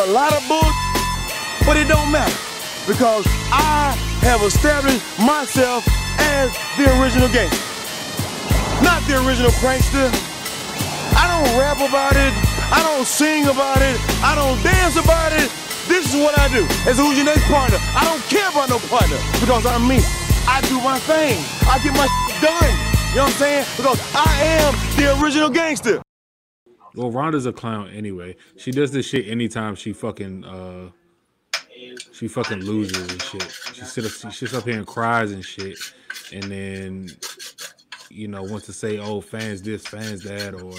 a lot of bull, but it don't matter because I have established myself as the original gangster, not the original prankster. I don't rap about it. I don't sing about it. I don't dance about it. This is what I do. As who's your next partner? I don't care about no partner because I'm me. I do my thing. I get my done. You know what I'm saying? Because I am the original gangster. Well, Ronda's a clown anyway. She does this shit anytime she fucking uh she fucking loses and shit. She sits she sits up here and cries and shit, and then you know wants to say, "Oh, fans this, fans that," or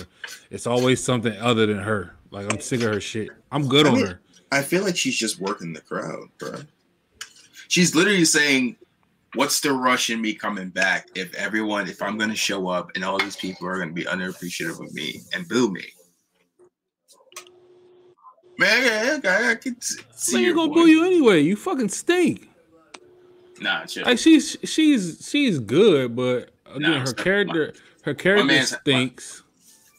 it's always something other than her. Like I'm sick of her shit. I'm good I on mean, her. I feel like she's just working the crowd, bro. She's literally saying, "What's the rush in me coming back? If everyone, if I'm gonna show up and all these people are gonna be underappreciative of me and boo me." Man, I, I can see Man, you gonna boo you anyway. You fucking stink. Nah, chill. Like she's she's she's good, but again, Nah, her character her character stinks.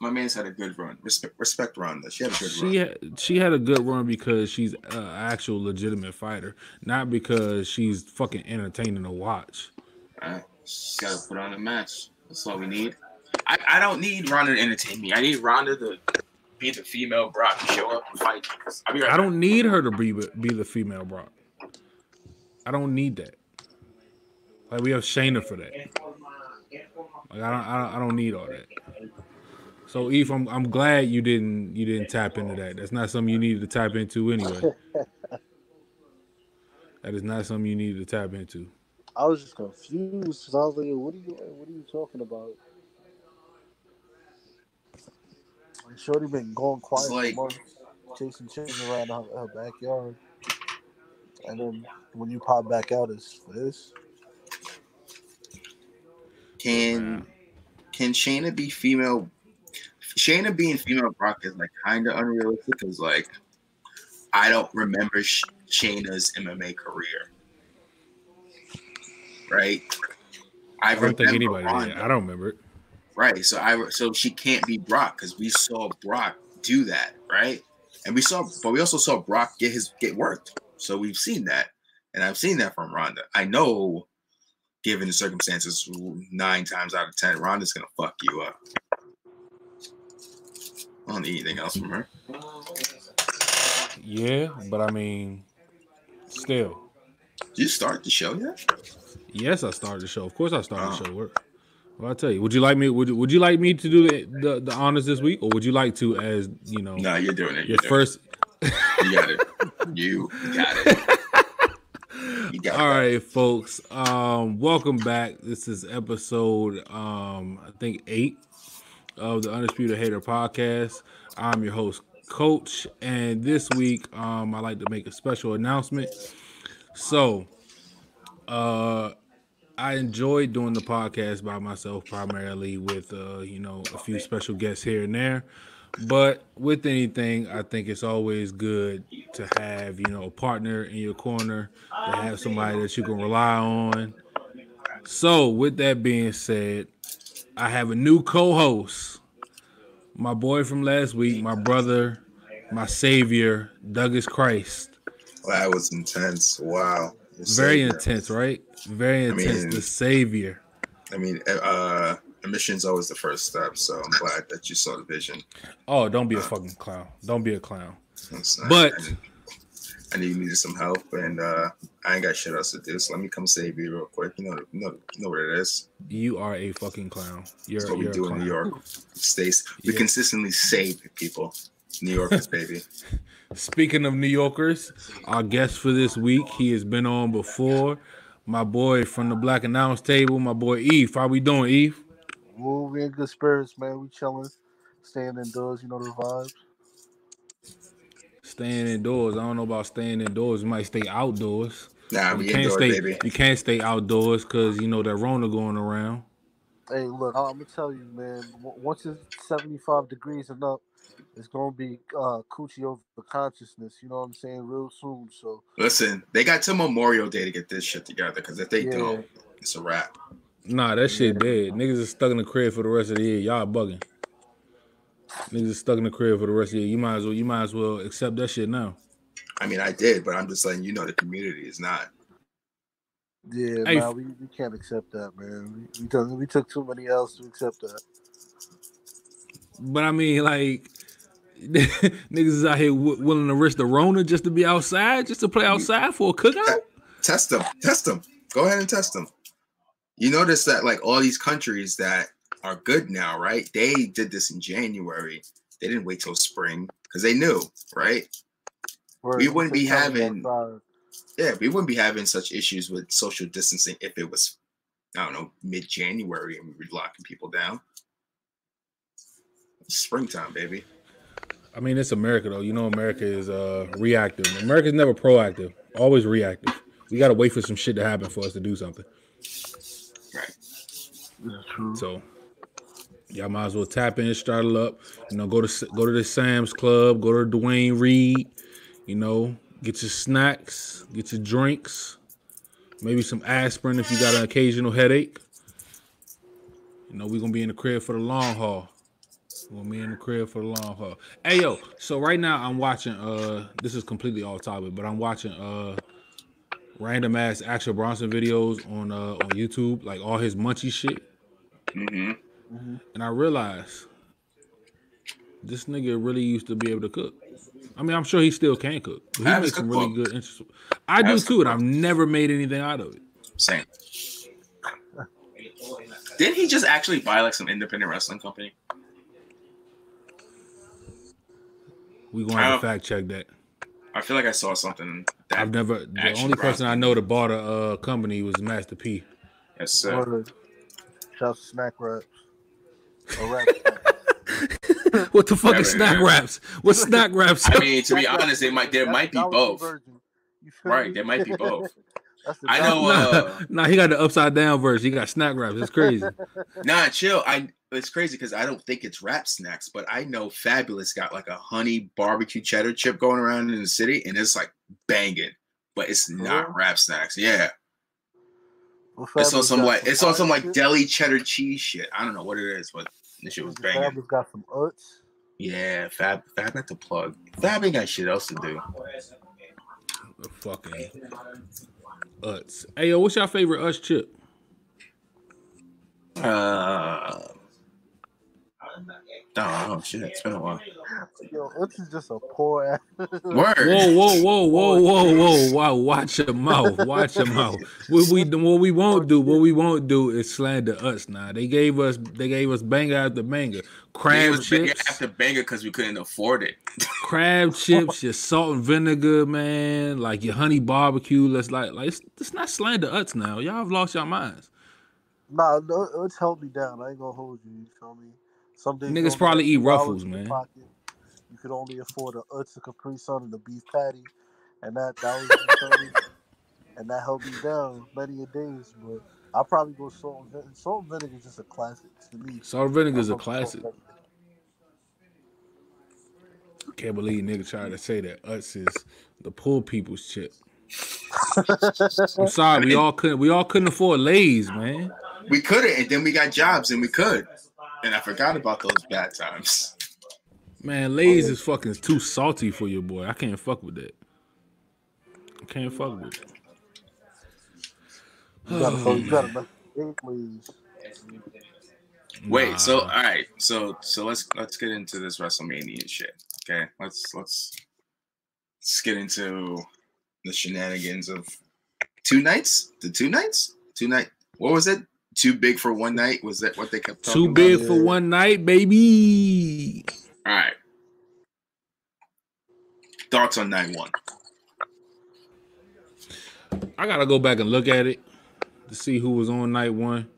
My man's had a good run. Respect, respect Ronda. She had a good She run. had, she had a good run because she's an actual legitimate fighter, not because she's fucking entertaining to watch. Alright, Just gotta put on a match. That's all we need. I, I don't need Ronda to entertain me. I need Ronda to be the female Brock to show up and fight. I'll be right I don't need her to be be the female Brock. I don't need that. Like we have Shayna for that. Like I don't I don't, I don't need all that. So EPH, I'm I'm glad you didn't you didn't tap into that. That's not something you needed to tap into anyway. That is not something you needed to tap into. I was just confused because I was like, "What are you? What are you talking about?" And Shorty been going quiet like- for months, chasing chickens around her, her backyard, and then when you pop back out, it's for this. Can can Shayna be female? Shayna being female Brock is like kind of unrealistic because like I don't remember Sh- Shayna's MMA career, right? I don't think anybody. Ronda. I don't remember it. Right. So I so she can't be Brock because we saw Brock do that, right? And we saw, but we also saw Brock get his get worked. So we've seen that, and I've seen that from Ronda. I know, given the circumstances, nine times out of ten, Ronda's gonna fuck you up. I don't need anything else from her. Yeah, but I mean, still. Did you start the show yet? Yes, I started the show. Of course, I started Oh. the show. What? Well, I tell you, would you like me? Would you, Would you like me to do the, the the honors this week, or would you like to, as you know, No, you're doing it. your You're first? it. You got it. You got it. You got All it. right, folks. Um, welcome back. This is episode um, I think eight of the Undisputed Hater podcast. I'm your host, Coach, and this week um, I like to make a special announcement. So, uh, I enjoyed doing the podcast by myself, primarily with uh, you know a few special guests here and there. But with anything, I think it's always good to have you know a partner in your corner, to have somebody that you can rely on. So, with that being said, I have a new co-host, my boy from last week, my brother, my savior, Duggus Christ. That was intense. Wow. Very intense, right? Very intense. mean- the savior. I mean, uh, a mission's always the first step. So I'm glad that you saw the vision. Oh, don't be a fucking clown. Don't be a clown. Not- But- I, I needed some help, and uh, I ain't got shit else to do. So let me come save you real quick. You know, you know, you know what it is. You are a fucking clown. You're, That's what we you're a do in. New York. States. We Yeah. consistently save people. New Yorkers, baby. Speaking of New Yorkers, our guest for this week, he has been on before. My boy from the Black Announce Table, my boy EPH. How we doing, EPH? Well, we in good spirits, man. We chilling, staying indoors. You know the vibes. Staying indoors. I don't know about staying indoors. You might stay outdoors. Nah, You we can't indoor, stay. baby. You can't stay outdoors because you know that Rona going around. Hey, look, I'm gonna tell you, man. Once it's 75 degrees and up, it's gonna be uh, coochie over consciousness. You know what I'm saying? Real soon. So Listen, they got till Memorial Day to get this shit together. Because if they Yeah. don't, it's a wrap. Nah, that shit dead. Niggas is stuck in the crib for the rest of the year. Y'all bugging. Niggas is stuck in the crib for the rest of the year. You might as well you might as well accept that shit now. I mean, I did, but I'm just letting you know the community is not. Yeah, Hey, nah, we, we can't accept that, man. We, we took we took too many L's to accept that. But I mean, like, niggas is out here w- willing to risk the Rona just to be outside, just to play outside for a cookout. Test them, test them. Go ahead and test them. You notice that like all these countries that are good now, right? They did this in January. They didn't wait till spring because they knew, right? Word, We wouldn't be having- Yeah, we wouldn't be having such issues with social distancing if it was, I don't know, mid January and we were locking people down. Springtime, baby. I mean, it's America though. You know, America is uh reactive. America's never proactive, always reactive. We gotta wait for some shit to happen for us to do something. Right. Yeah, true. So y'all might as well tap in, startle up. You know, go to go to the Sam's Club, go to Duane Reade. You know, get your snacks, get your drinks, maybe some aspirin if you got an occasional headache. You know, we're gonna be in the crib for the long haul. We gonna be in the crib for the long haul. Hey yo, so right now I'm watching. Uh, this is completely off topic, but I'm watching. Uh, random ass Action Bronson videos on uh on YouTube, like all his munchy shit hmm and I realized this nigga really used to be able to cook. I mean, I'm sure he still can cook. He have makes some really good. I do have too, and I've never made anything out of it. Same. Didn't he just actually buy like some independent wrestling company? We gonna have to fact check that. I feel like I saw something. That, I've never. The only person I know that bought a uh, company was Master P. yes, sir. Word. Shout to snack wraps. Or. What the fuck Never is snack heard. wraps? What snack wraps? I mean, to be Snack wraps honest, they is might there might be both. version. You feel Right, there might be both. I know, version. uh, nah, he got the upside down version. He got snack wraps. It's crazy. Nah, chill. I it's crazy because I don't think it's rap snacks, but I know Fabolous got like a honey barbecue cheddar chip going around in the city, and it's like banging. But it's not real? rap snacks. Yeah, Well, it's on some got like it's on some like shit. deli cheddar cheese shit. I don't know what it is, but this shit was banging. Fabolous got some Utz. Yeah, Fab Fab got to plug. Fab ain't got shit else to do. The fucking Utz. Hey yo, what's your favorite Utz chip? Uh, Oh, oh shit, it's been a while. Yo, Utz is just a poor ass. Word. Whoa, whoa, whoa, whoa, whoa, whoa! Wow, watch your mouth, watch your mouth. What we what we won't do, what we won't do is slander us. Now they gave us they gave us banger after banger, crab was banger chips, after banger because we couldn't afford it. crab chips, your salt and vinegar, man, like your honey barbecue. Let's like like it's, it's not slander us now. Y'all have lost your minds. Nah, no, Utz held me down. I ain't gonna hold you. You feel me? Some Niggas probably eat Ruffles, man. You could only afford a Utz, a Capri Sun, and a beef patty, and that that was me? and that held me down many a days. But I probably go salt and vinegar. Salt and vinegar is just a classic to me. Salt and vinegar is I a fuck with classic. salt Can't believe nigga tried to say that Utz is the poor people's chip. I'm sorry, we all couldn't we all couldn't afford Lay's, man. We couldn't, and then we got jobs, and we could. And I forgot about those bad times. Man, Lay's is fucking too salty for you, boy. I can't fuck with that. I can't fuck with it. you gotta, so you gotta make big. Wait, so all right, so so let's let's get into this WrestleMania shit. Okay, let's let's let's get into the shenanigans of two nights. The two nights, two night. What was it? Too big for one night. Was that what they kept talking about? too big yeah. for one night, baby. All right. Thoughts on night one? I gotta go back and look at it to see who was on night one.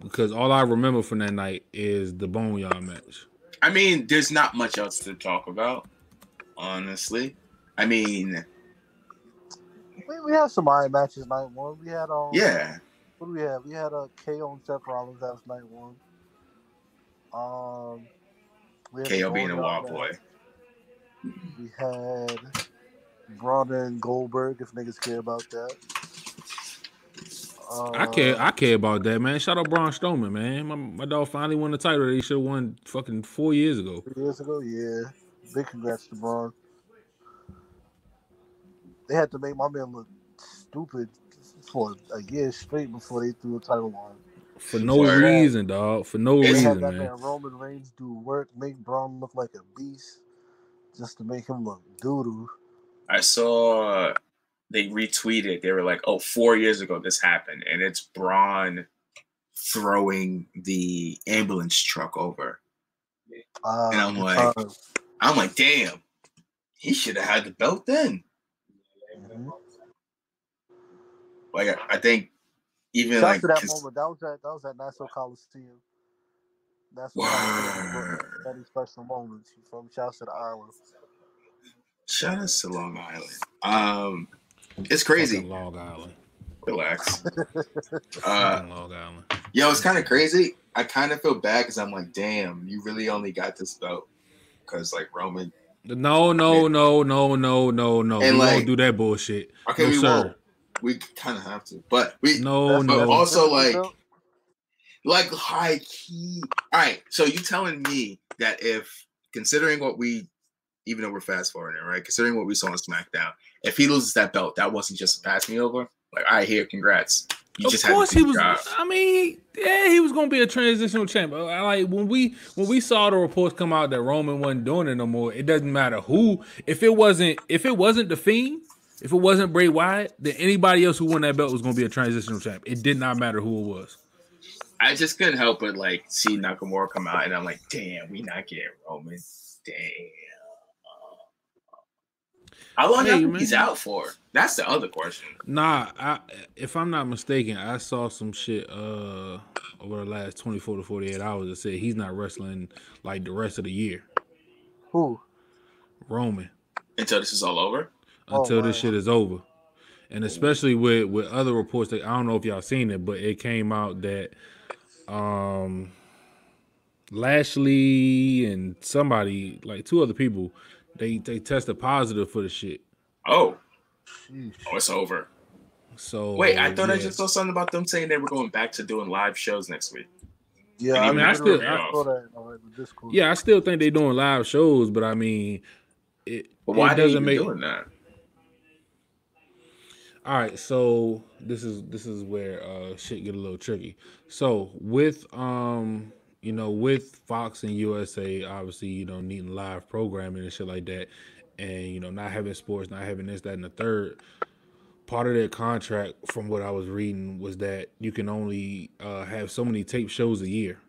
Because all I remember from that night is the Boneyard match. I mean, there's not much else to talk about, honestly. I mean, We, we had some iron matches night one. We had um yeah, What do we have? We had a KO and Seth Rollins. That was night one. Um, we had KO being a Boneyard wild boy. We had Braun and Goldberg. If niggas care about that. Uh, I care. I care about that, man. Shout out Braun Strowman, man. My, my dog finally won the title that he should have won fucking four years ago. Four years ago, yeah. Big congrats to Braun. They had to make my man look stupid for a year straight before they threw a title on. him. For no Word. reason, dog. For no They They reason, had that man. man Roman Reigns do work, make Braun look like a beast, just to make him look doodoo. I saw they retweeted. They were like, "Oh, four years ago this happened," and it's Braun throwing the ambulance truck over. Uh, And I'm like- times. I'm like, "Damn, he should have had the belt then." Like, I, I think even Shout like to that 'cause- moment. That was at that was at Nassau Coliseum. That's what I Word. Very special moments. You feel? Shouts to the island. Shout out to Long Island. Um, it's crazy. Fucking Long Island. Relax. Uh, Long Island. yo, it's kind of crazy. I kind of feel bad because I'm like, damn, you really only got this belt because like Roman. No, no, no, no, no, no, no. And we like- won't do that bullshit. Okay, No, we sir. won't. We kind of have to, but we No, But no. also, like, You like high key. All right, so you telling me that if considering what we, even though we're fast forwarding, right? Considering what we saw on SmackDown, if he loses that belt, that wasn't just a pass me over. Like, I hear, congrats. You of just course had to he was. job. I mean, yeah, he was gonna be a transitional champ. Uh, Like when we when we saw the reports come out that Roman wasn't doing it no more. It doesn't matter who. If it wasn't if it wasn't the Fiend, if it wasn't Bray Wyatt, then anybody else who won that belt was gonna be a transitional champ. It did not matter who it was. I just couldn't help but like see Nakamura come out, and I'm like, damn, we not getting Roman. Damn. How long Hey, do you think man. he's out for? That's the other question. Nah, I, if I'm not mistaken, I saw some shit uh over the last 24 to 48 hours that said he's not wrestling like the rest of the year. Who? Roman. Until this is all over. Oh, until this shit is over. And especially with with other reports that I don't know if y'all seen it, but it came out that um Lashley and somebody like two other people they they tested positive for the shit. Oh, Sheesh. oh, it's over. So Wait, I thought I just saw something about them saying they were going back to doing live shows next week. Yeah, I I, mean, mean, I I, still- I that in the Discord. yeah, I still think they're doing live shows, but I mean it, But why it are they doesn't make doing that? All right, so this is this is where uh shit get a little tricky. So with um you know with Fox and USA obviously you know needing live programming and shit like that and you know not having sports, not having this that and the third part of their contract from what I was reading was that you can only uh have so many tape shows a year.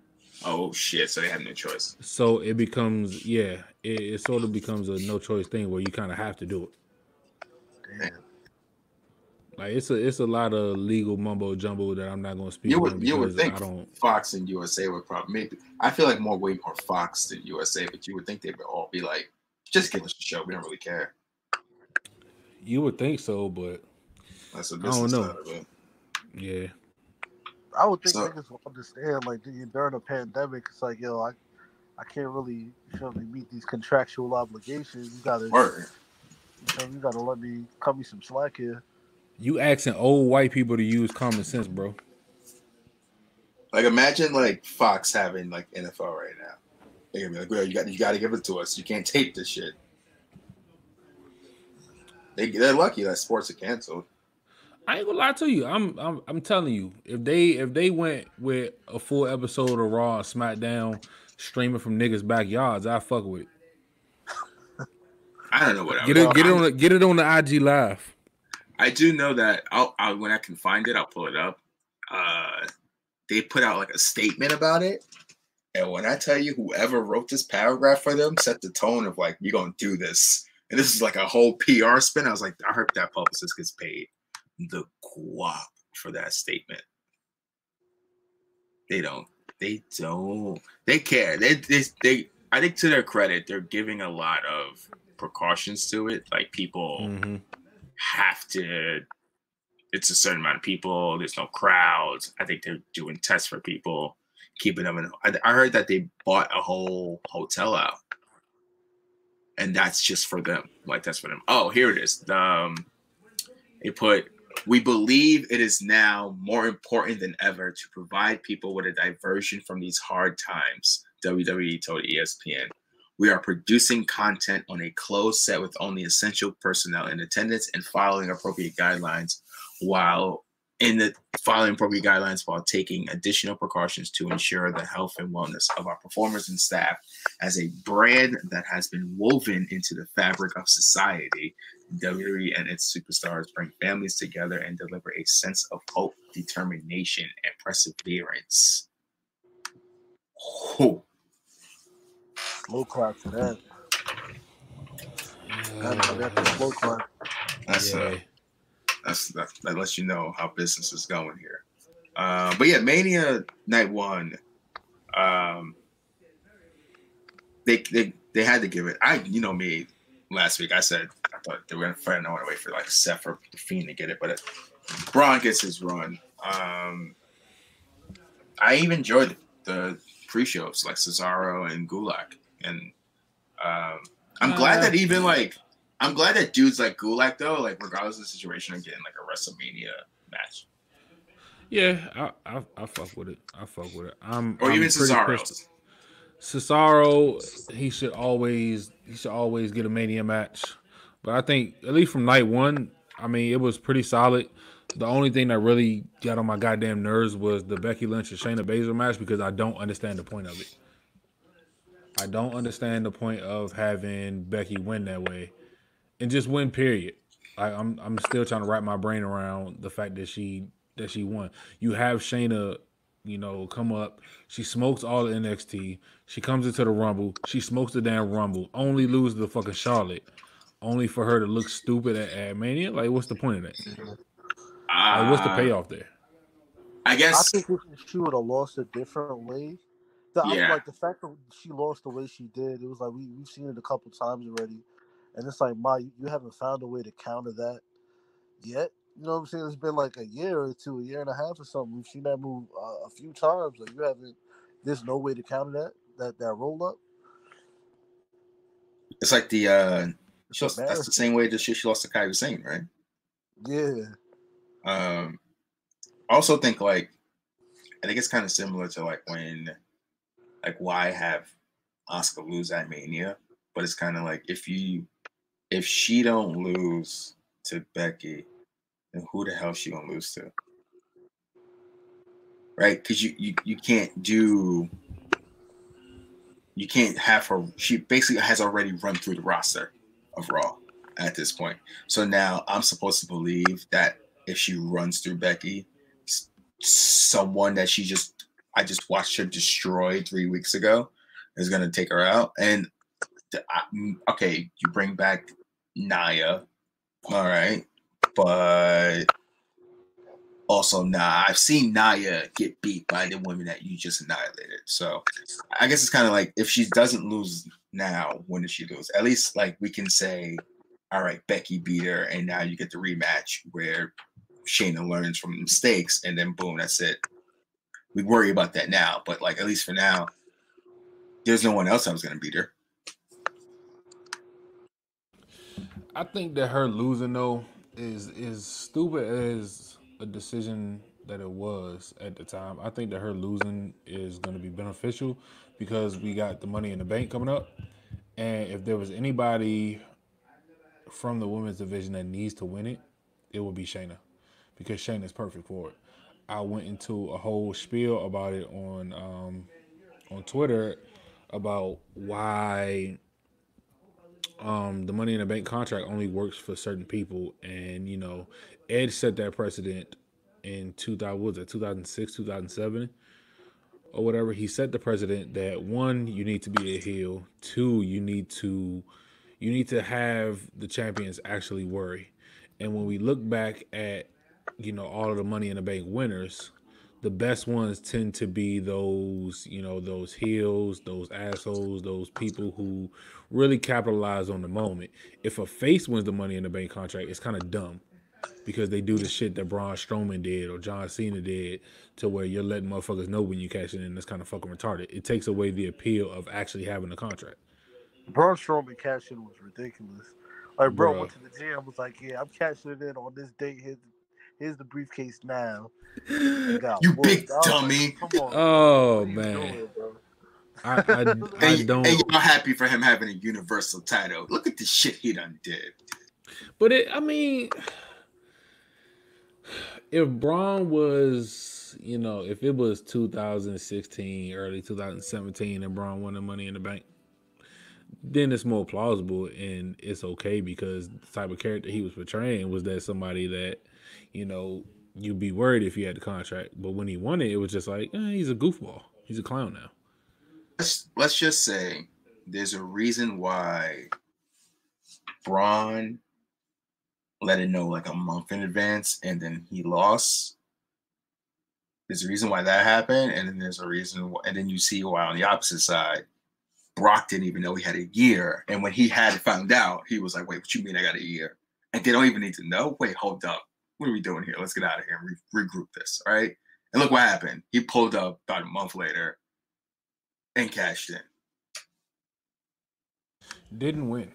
Oh shit! So they have no choice. So it becomes yeah, it, it sort of becomes a no choice thing where you kind of have to do it. Damn. Like it's a it's a lot of legal mumbo jumbo that I'm not going to speak You on would you would think I don't. Fox and USA would probably maybe. I feel like more way more Fox than USA, but you would think they would all be like, just give us a show. We don't really care. You would think so, but That's the I don't know. side of it. yeah, I would think So- niggas will understand, like during during a pandemic, it's like, yo, I, I can't really, you feel me, meet these contractual obligations. You gotta, Word. you, feel me, you gotta let me cut me some slack here. You asking old white people to use common sense, bro. Like imagine like Fox having like NFL right now. They're gonna be like, well, you got you got to give it to us. You can't tape this shit. They they're lucky that sports are canceled. I ain't gonna lie to you. I'm I'm I'm telling you, if they if they went with a full episode of Raw SmackDown streaming from niggas' backyards, I fuck with it. I don't know what. I Get it get it on the, get it on the IG live. I do know that I'll, I'll when I can find it, I'll pull it up. Uh, they put out like a statement about it, and when I tell you, whoever wrote this paragraph for them set the tone of like, "You're gonna do this," and this is like a whole PR spin. I was like, I hope that publicist gets paid the guap for that statement. They don't. They don't. They care. They they they. I think to their credit, they're giving a lot of precautions to it. Like people Mhm. Have to it's a certain amount of people there's no crowds. I think they're doing tests for people keeping them in I, I heard that they bought a whole hotel out. And that's just for them like that's for them. Oh here it is. Um, they put We believe it is now more important than ever to provide people with a diversion from these hard times, WWE told ESPN. We are producing content on a closed set with only essential personnel in attendance and following appropriate guidelines while in the following appropriate guidelines while taking additional precautions to ensure the health and wellness of our performers and staff as a brand that has been woven into the fabric of society. WWE and its superstars bring families together and deliver a sense of hope, determination, and perseverance. Oh. Slow clap for that. That's, that's a slow clap. That's Yeah. uh, that's that, that lets you know how business is going here. Uh, but yeah, Mania Night One, um, they they they had to give it. I you know me, last week I said I thought they were gonna find no way for like Seth or the Fiend to get it, but it, Braun gets his run. Um, I even enjoyed the pre-shows like Cesaro and Gulak, and um, I'm glad that even like I'm glad that dudes like Gulak though, like regardless of the situation, are getting like a WrestleMania match, Yeah, I, I I fuck with it. I fuck with it. I'm or I'm even Cesaro. Cesaro, he should always he should always get a mania match. But I think at least from night one, I mean, it was pretty solid. The only thing that really got on my goddamn nerves was the Becky Lynch and Shayna Baszler match because I don't understand the point of it. I don't understand the point of having Becky win that way and just win. Period. Like I'm I'm still trying to wrap my brain around the fact that she that she won. You have Shayna, you know, come up. She smokes all the NXT. She comes into the Rumble. She smokes the damn Rumble. Only lose the fucking Charlotte. Only for her to look stupid at, at Mania. Like, what's the point of that? Like, what's the Uh, payoff there? I guess I think if she would have lost a different way, the, I- Yeah. like the fact that she lost the way she did, it was like we we've seen it a couple times already, and it's like, my you haven't found a way to counter that yet. You know what I'm saying? It's been like a year or two, a year and a half or something. We've seen that move uh, a few times. Like you haven't. There's no way to counter that that that roll up. it's like the uh, lost, that's the same way that she, she lost to Kairi Sane, right? Yeah, Um, I also think like I think it's kind of similar to like when like why have Asuka lose at Mania, but it's kind of like if you if she don't lose to Becky, then who the hell she gonna lose to? Right? Because you, you you can't do you can't have her she basically has already run through the roster of Raw at this point. So now I'm supposed to believe that if she runs through Becky, someone that she just I just watched her destroy three weeks ago is gonna take her out. And okay, you bring back Nia, all right, but also nah, I've seen Nia get beat by the women that you just annihilated. So I guess it's kind of like if she doesn't lose now, when does she lose? At least like we can say, all right, Becky beat her, and now you get the rematch where Shayna learns from mistakes, and then boom, that's it. We worry about that now, but like at least for now, there's no one else that was gonna beat her. I think that her losing though is is stupid as a decision that it was at the time. I think that her losing is going to be beneficial because we got the money in the bank coming up, and if there was anybody from the women's division that needs to win it, it would be Shayna because Shayna's perfect for it. I went into a whole spiel about it on um, on Twitter about why um, the Money in the Bank contract only works for certain people, and you know, Edge set that precedent in 2000 what was it 2006 2007 or whatever. He set the precedent that one, you need to be a heel. Two, you need to you need to have the champions actually worry. And when we look back at you know all of the Money in the Bank winners, the best ones tend to be those you know those heels, those assholes, those people who really capitalize on the moment. If a face wins the Money in the Bank contract, it's kind of dumb because they do the shit that Braun Strowman did or John Cena did to where you're letting motherfuckers know when you cash in. That's kind of fucking retarded. It takes away the appeal of actually having a contract. Braun Strowman cashing in was ridiculous. Like, bro Bruh. went to the gym, was like, "Yeah, I'm cashing it in on this date here, here's the briefcase now. You whooped. big I was dummy. Come. Oh what are you man, doing. I, I, I And, don't. and y'all happy for him having a universal title. Look at the shit he done did. But it, I mean, if Braun was, you know, if it was 2016, early 2017, and Braun won the Money in the Bank, then it's more plausible and it's okay because the type of character he was portraying was that somebody that, you know, you'd be worried if he had the contract. But when he won it, it was just like, eh, he's a goofball. He's a clown now. Let's let's just say there's a reason why Braun let it know like a month in advance and then he lost. There's a reason why that happened, and then there's a reason, wh- and then you see why on the opposite side, Brock didn't even know he had a year, and when he had found out, he was like, "Wait, what you mean I got a year?" And they don't even need to know. Wait, hold up, what are we doing here? Let's get out of here and re- regroup this, all right? And look what happened. He pulled up about a month later and cashed in. Didn't win.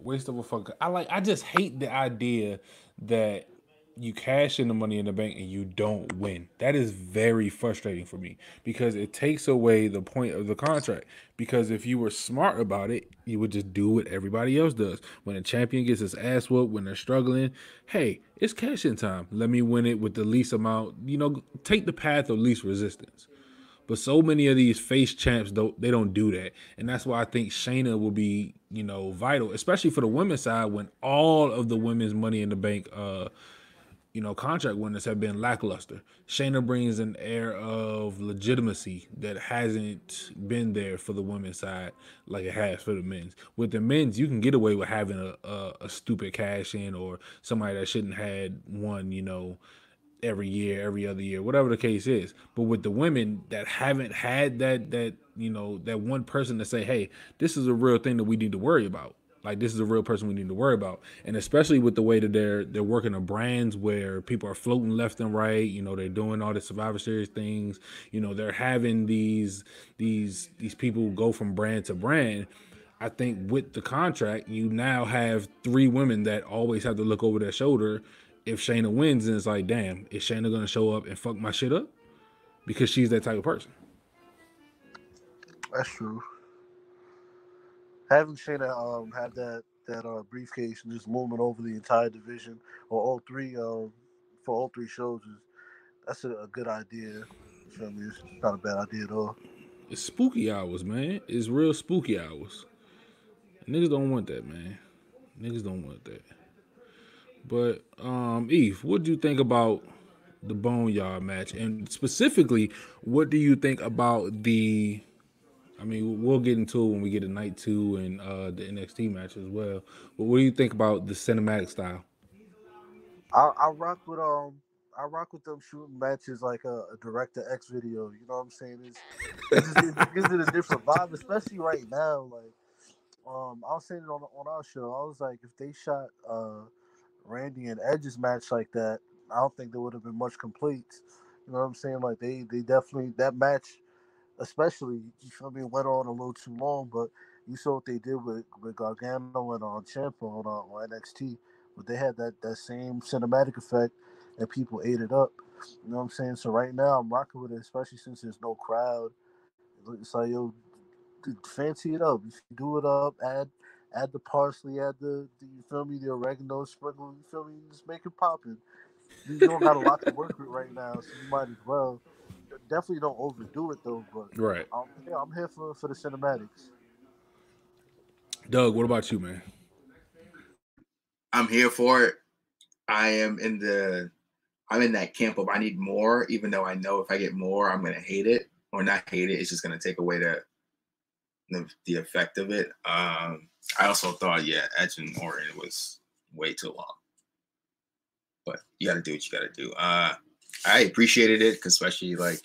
Waste of a fuck. I like. I just hate the idea that you cash in the money in the bank and you don't win. That is very frustrating for me because it takes away the point of the contract. Because if you were smart about it, you would just do what everybody else does. When a champion gets his ass whooped, when they're struggling, hey, it's cash in time. Let me win it with the least amount. You know, take the path of least resistance. But so many of these face champs don't they don't do that. And that's why I think Shayna will be, you know, vital, especially for the women's side when all of the women's money in the bank uh you know, contract winners have been lackluster. Shayna brings an air of legitimacy that hasn't been there for the women's side like it has for the men's. With the men's, you can get away with having a, a, a stupid cash in or somebody that shouldn't had one, you know, every year, every other year, whatever the case is. But with the women that haven't had that that you know that one person to say, hey, this is a real thing that we need to worry about. Like this is a real person we need to worry about, and especially with the way that they're they're working on brands where people are floating left and right. You know, they're doing all the Survivor Series things. You know, they're having these these these people go from brand to brand. I think with the contract, you now have three women that always have to look over their shoulder. If Shayna wins, and it's like, damn, is Shayna gonna show up and fuck my shit up? Because she's that type of person. That's true. Having Shayna um have that that uh briefcase and just moving over the entire division or all three um for all three shows is that's a, a good idea. You feel me? It's not a bad idea at all. It's spooky hours, man. It's real spooky hours. Niggas don't want that, man. Niggas don't want that. But um, EPH, what do you think about the Boneyard match, and specifically, what do you think about the? I mean, we'll get into it when we get to night two and uh, the NXT match as well. But what do you think about the cinematic style? I, I rock with um I rock with them shooting matches like a, a director X video. You know what I'm saying? It's, it, just, it gives it a different vibe, especially right now. Like um I was saying it on on our show. I was like, if they shot uh Randy and Edge's match like that, I don't think there would have been much complete. You know what I'm saying? Like they they definitely that match, especially you feel me, went on a little too long. But you saw what they did with with Gargano and on Ciampa on, uh, on NXT. But they had that that same cinematic effect, and people ate it up. You know what I'm saying? So right now I'm rocking with it, especially since there's no crowd. It's like yo, fancy it up. If you do it up, add add the parsley, add the, the you feel me, the oregano, sprinkle. You feel me? Just make it popping. You don't got a lot to work with right now, so you might as well. Definitely don't overdo it though. But Right, I'm, yeah, I'm here for for the cinematics. Doug. What about you, man? I'm here for it. I am in the I'm in that camp of I need more, even though I know if I get more, I'm gonna hate it or not hate it. It's just gonna take away the the, the effect of it. Um, I also thought, yeah, Edge and Orton was way too long. But you got to do what you got to do. Uh, I appreciated it, especially like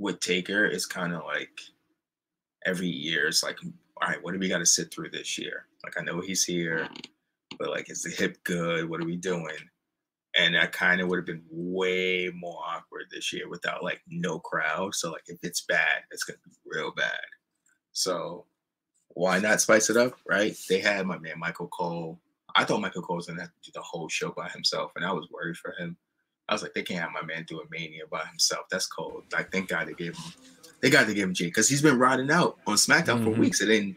with Taker, it's kind of like every year it's like, all right, what do we got to sit through this year? Like I know he's here, but like, is the hip good? What are we doing? And that kind of would have been way more awkward this year without like no crowd. So like, if it's bad, it's gonna be real bad. So why not spice it up, right? They had my man Michael Cole I thought Michael Cole was gonna have to do the whole show by himself, and I was worried for him. I was like, they can't have my man do a mania by himself. That's cold. Like, thank God they gave him, they got to give him Jay because he's been riding out on SmackDown for Mhm. weeks, and then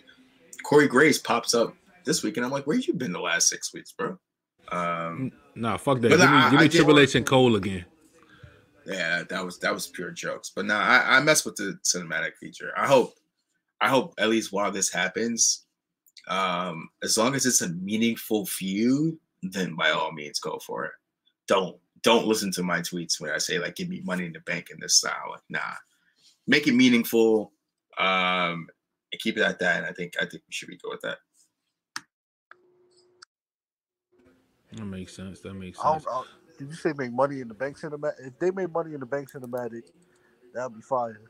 Corey Graves pops up this week, and I'm like, where you been the last six weeks, bro? Um, Nah, fuck that. Give me, I- give me I Triple H and Cole again. yeah, that was that was pure jokes. But now I, I mess with the cinematic feature. I hope, I hope at least while this happens, um, as long as it's a meaningful feud, then by all means go for it. Don't don't listen to my tweets when I say like give me money in the bank in this style. Like, nah, make it meaningful, um, and keep it at that. And I think I think we should be good with that. That makes sense. That makes sense. don't, I, did you say make money in the bank cinematic? If they made money in the bank cinematic, that'd be fire.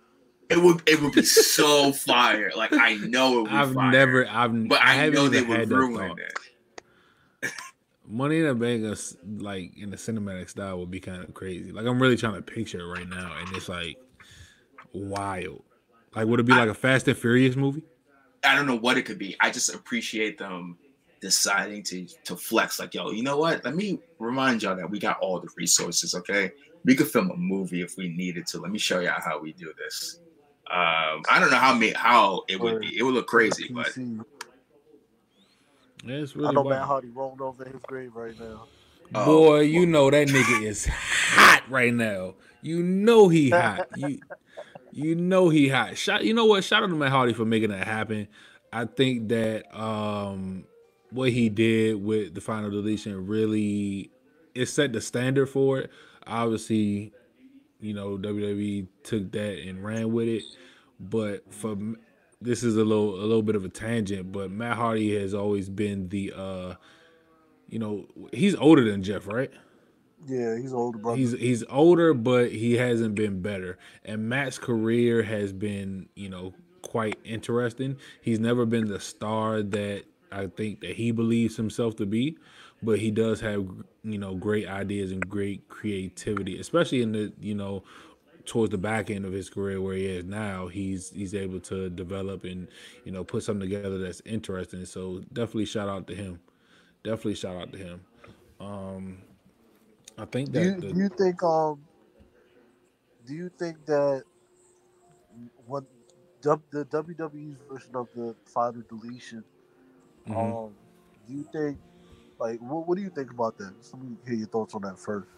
It would it would be so fire. Like I know it would I've fire, never, I've, but I, haven't know they even would had that ruin it. Money in the Bank, is, like in the cinematic style, would be kind of crazy. Like I'm really trying to picture it right now, and it's like wild. Like, would it be like a Fast and Furious movie? I don't know what it could be. I just appreciate them deciding to to flex. Like, yo, you know what? Let me remind y'all that we got all the resources. Okay, we could film a movie if we needed to. Let me show y'all how we do this. Um, I don't know how me how it would be. It would look crazy, but PC. Yeah, it's I really know Matt wild. Hardy rolled over his grave right now. Oh, Boy, you know that nigga is hot right now. You know he hot. You you know he hot. Shout, you know what? Shout out to Matt Hardy for making that happen. I think that um what he did with the final deletion really it set the standard for it. Obviously, you know WWE took that and ran with it, but for this is a little a little bit of a tangent. But Matt Hardy has always been the uh you know he's older than Jeff, right? Yeah, he's older brother. He's he's older, but he hasn't been better. And Matt's career has been, you know, quite interesting. He's never been the star that I think that he believes himself to be, but he does have, you know, great ideas and great creativity, especially in the, you know, towards the back end of his career where he is now. He's he's able to develop and, you know, put something together that's interesting. So definitely shout out to him. Definitely shout out to him. Um I think do that you the- do you think um do you think that what the, WWE's version of the father deletion Mhm. um do you think like what, what do you think about that? Just let me hear your thoughts on that first.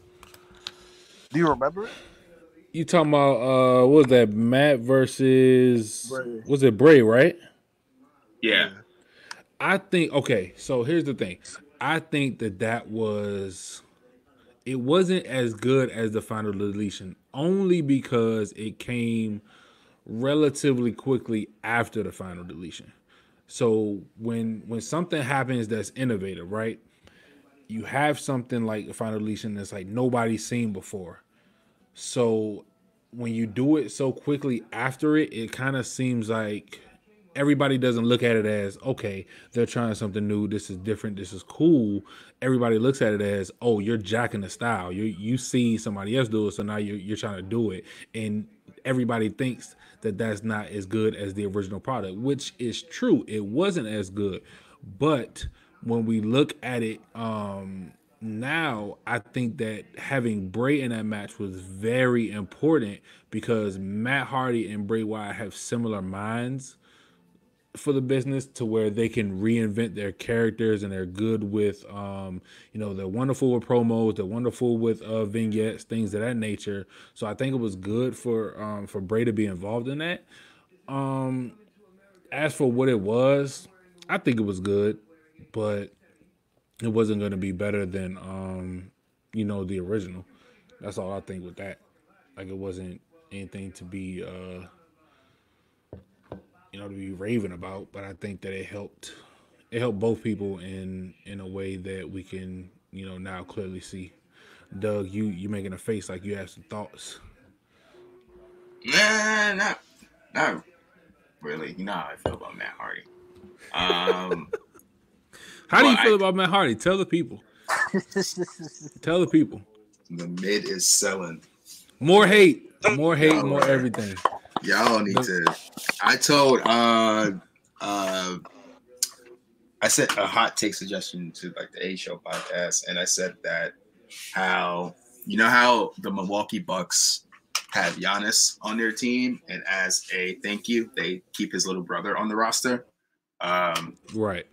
Do you remember it? You talking about uh what was that Matt versus Bray. was it Bray, right? yeah, I think okay, so here's the thing. I think that that was it wasn't as good as the final deletion only because it came relatively quickly after the final deletion. So when when something happens that's innovative, right? You have something like a final deletion that's like nobody's seen before. So when you do it so quickly after it, it kind of seems like everybody doesn't look at it as okay, they're trying something new. This is different. This is cool. Everybody looks at it as oh, you're jacking the style. You you see somebody else do it, so now you're you're trying to do it, and everybody thinks that that's not as good as the original product, which is true. It wasn't as good, but when we look at it um now I think that having Bray in that match was very important because Matt Hardy and Bray Wyatt have similar minds for the business to where they can reinvent their characters and they're good with um you know they're wonderful with promos they're wonderful with uh vignettes things of that nature. So i think it was good for um for bray to be involved in that. Um as for what it was i think it was good but it wasn't going to be better than um you know the original that's all i think with that like it wasn't anything to be uh you know, to be raving about, but I think that it helped it helped both people in in a way that we can, you know, now clearly see. Doug, you you making a face like you have some thoughts. nah, not not really. You know how I feel about Matt Hardy. Um, How do you feel I- about Matt Hardy? Tell the people. Tell the people. the mid is selling. More hate, more hate, more everything. Y'all need to. I told uh uh I sent a hot take suggestion to like the A Show podcast, and I said that how you know how the Milwaukee Bucks have Giannis on their team, and as a thank you, they keep his little brother on the roster. Um, right.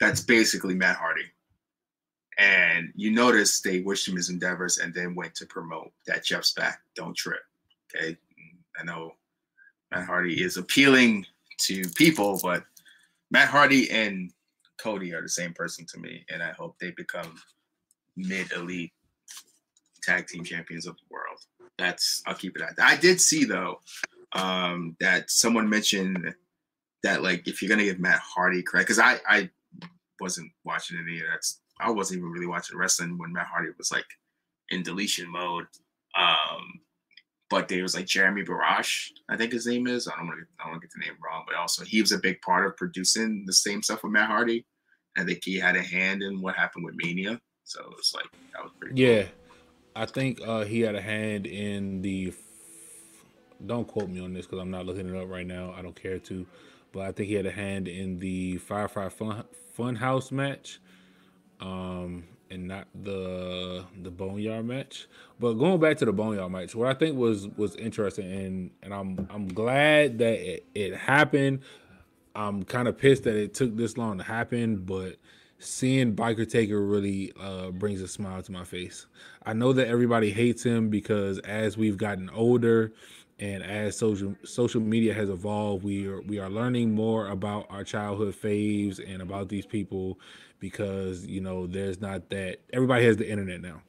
That's basically Matt Hardy. And you notice they wished him his endeavors and then went to promote that Jeff's back. Don't trip. Okay. I know Matt Hardy is appealing to people, but Matt Hardy and Cody are the same person to me. And I hope they become mid elite tag team champions of the world. That's I'll keep it at that. I did see though um, that someone mentioned that like if you're gonna give Matt Hardy credit, because I I wasn't watching any of that. I wasn't even really watching wrestling when Matt Hardy was like in deletion mode. Um, but there was like Jeremy Borash, I think his name is. I don't want to I don't want to get the name wrong, but also he was a big part of producing the same stuff with Matt Hardy. I think he had a hand in what happened with Mania. So it's like that was pretty. Yeah, cool. I think uh, he had a hand in the. Don't quote me on this because I'm not looking it up right now. I don't care to, but I think he had a hand in the Firefly Fun Funhouse match, um, and not the the Boneyard match. But going back to the Boneyard match, what I think was was interesting, and and I'm I'm glad that it, it happened. I'm kind of pissed that it took this long to happen, but seeing Biker Taker really uh, brings a smile to my face. I know that everybody hates him because as we've gotten older and as social social media has evolved, we are we are learning more about our childhood faves and about these people because you know there's not that everybody has the internet now.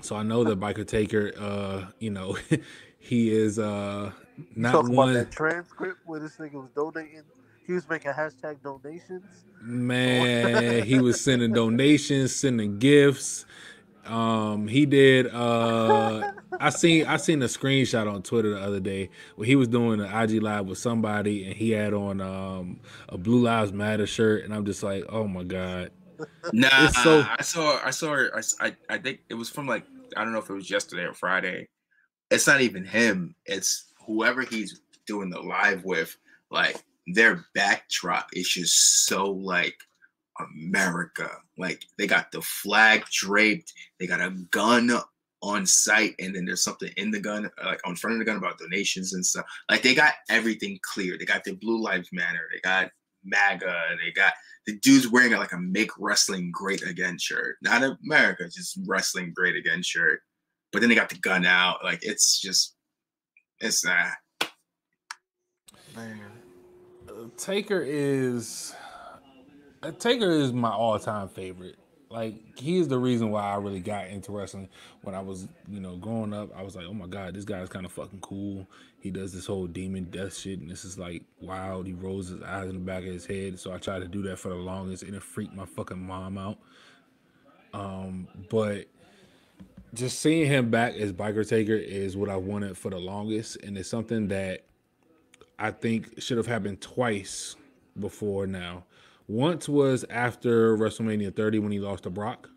So I know that Biker Taker, uh, you know, he is uh not one. About that transcript where this nigga was donating he was making hashtag donations. Man, he was sending donations, sending gifts. Um, he did. Uh, I seen I seen a screenshot on Twitter the other day where he was doing an IG live with somebody, and he had on um a Blue Lives Matter shirt, and I'm just like, oh my god. Nah, so- I saw I saw I, I I think it was from like I don't know if it was yesterday or Friday. It's not even him. It's whoever he's doing the live with. Like their backdrop is just so like America. Like they got the flag draped, they got a gun on site, and then there's something in the gun, like on front of the gun about donations and stuff. Like they got everything clear. They got the Blue Lives Matter, they got MAGA, they got the dude's wearing like a make wrestling great again shirt. Not America, just wrestling great again shirt. But then they got the gun out. Like it's just it's not. Man. Taker is uh, Taker is my all-time favorite. Like he's the reason why I really got into wrestling when I was, you know, growing up. I was like, oh my god, this guy's kind of fucking cool. He does this whole demon death shit, and this is like wild. He rolls his eyes in the back of his head. So I tried to do that for the longest, and it freaked my fucking mom out. Um, but just seeing him back as Biker Taker is what I wanted for the longest, and it's something that I think should have happened twice before now. Once was after WrestleMania 30 when he lost to Brock.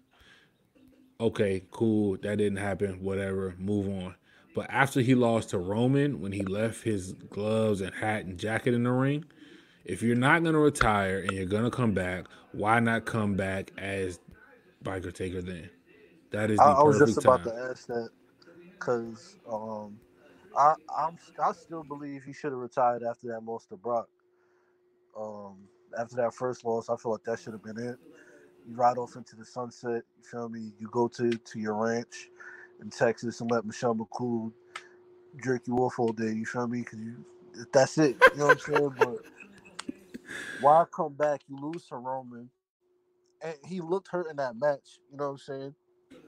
Okay, cool. That didn't happen. Whatever. Move on. But after he lost to Roman, when he left his gloves and hat and jacket in the ring, if you're not going to retire and you're going to come back, why not come back as Biker Taker then? That is the I, I was just about time. to ask that because um, I I'm I still believe he should have retired after that loss to Brock. Um, after that first loss, I feel like that should have been it. You ride off into the sunset. You feel me? You go to to your ranch in Texas and let Michelle McCool jerk you off all day. You feel me? Because you that's it. You know what I'm saying? But why come back? You lose to Roman, and he looked hurt in that match. You know what I'm saying?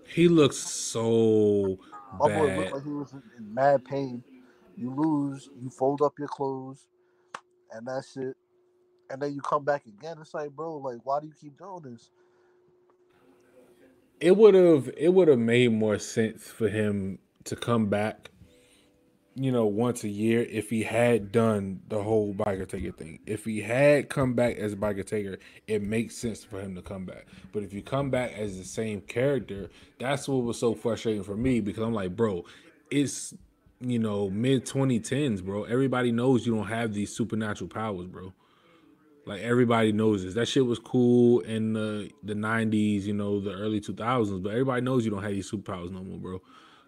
He looks so my bad. boy looked like he was in mad pain. You lose, you fold up your clothes, and that's it. And then you come back again. It's like, bro, like, why do you keep doing this? It would have it would have made more sense for him to come back you know, once a year if he had done the whole biker taker thing. If he had come back as a biker taker, it makes sense for him to come back. But if you come back as the same character, that's what was so frustrating for me because I'm like, bro, it's you know, mid 2010s, bro. Everybody knows you don't have these supernatural powers, bro. Like everybody knows this. That shit was cool in the the nineties, you know, the early two thousands. But everybody knows you don't have these superpowers no more, bro.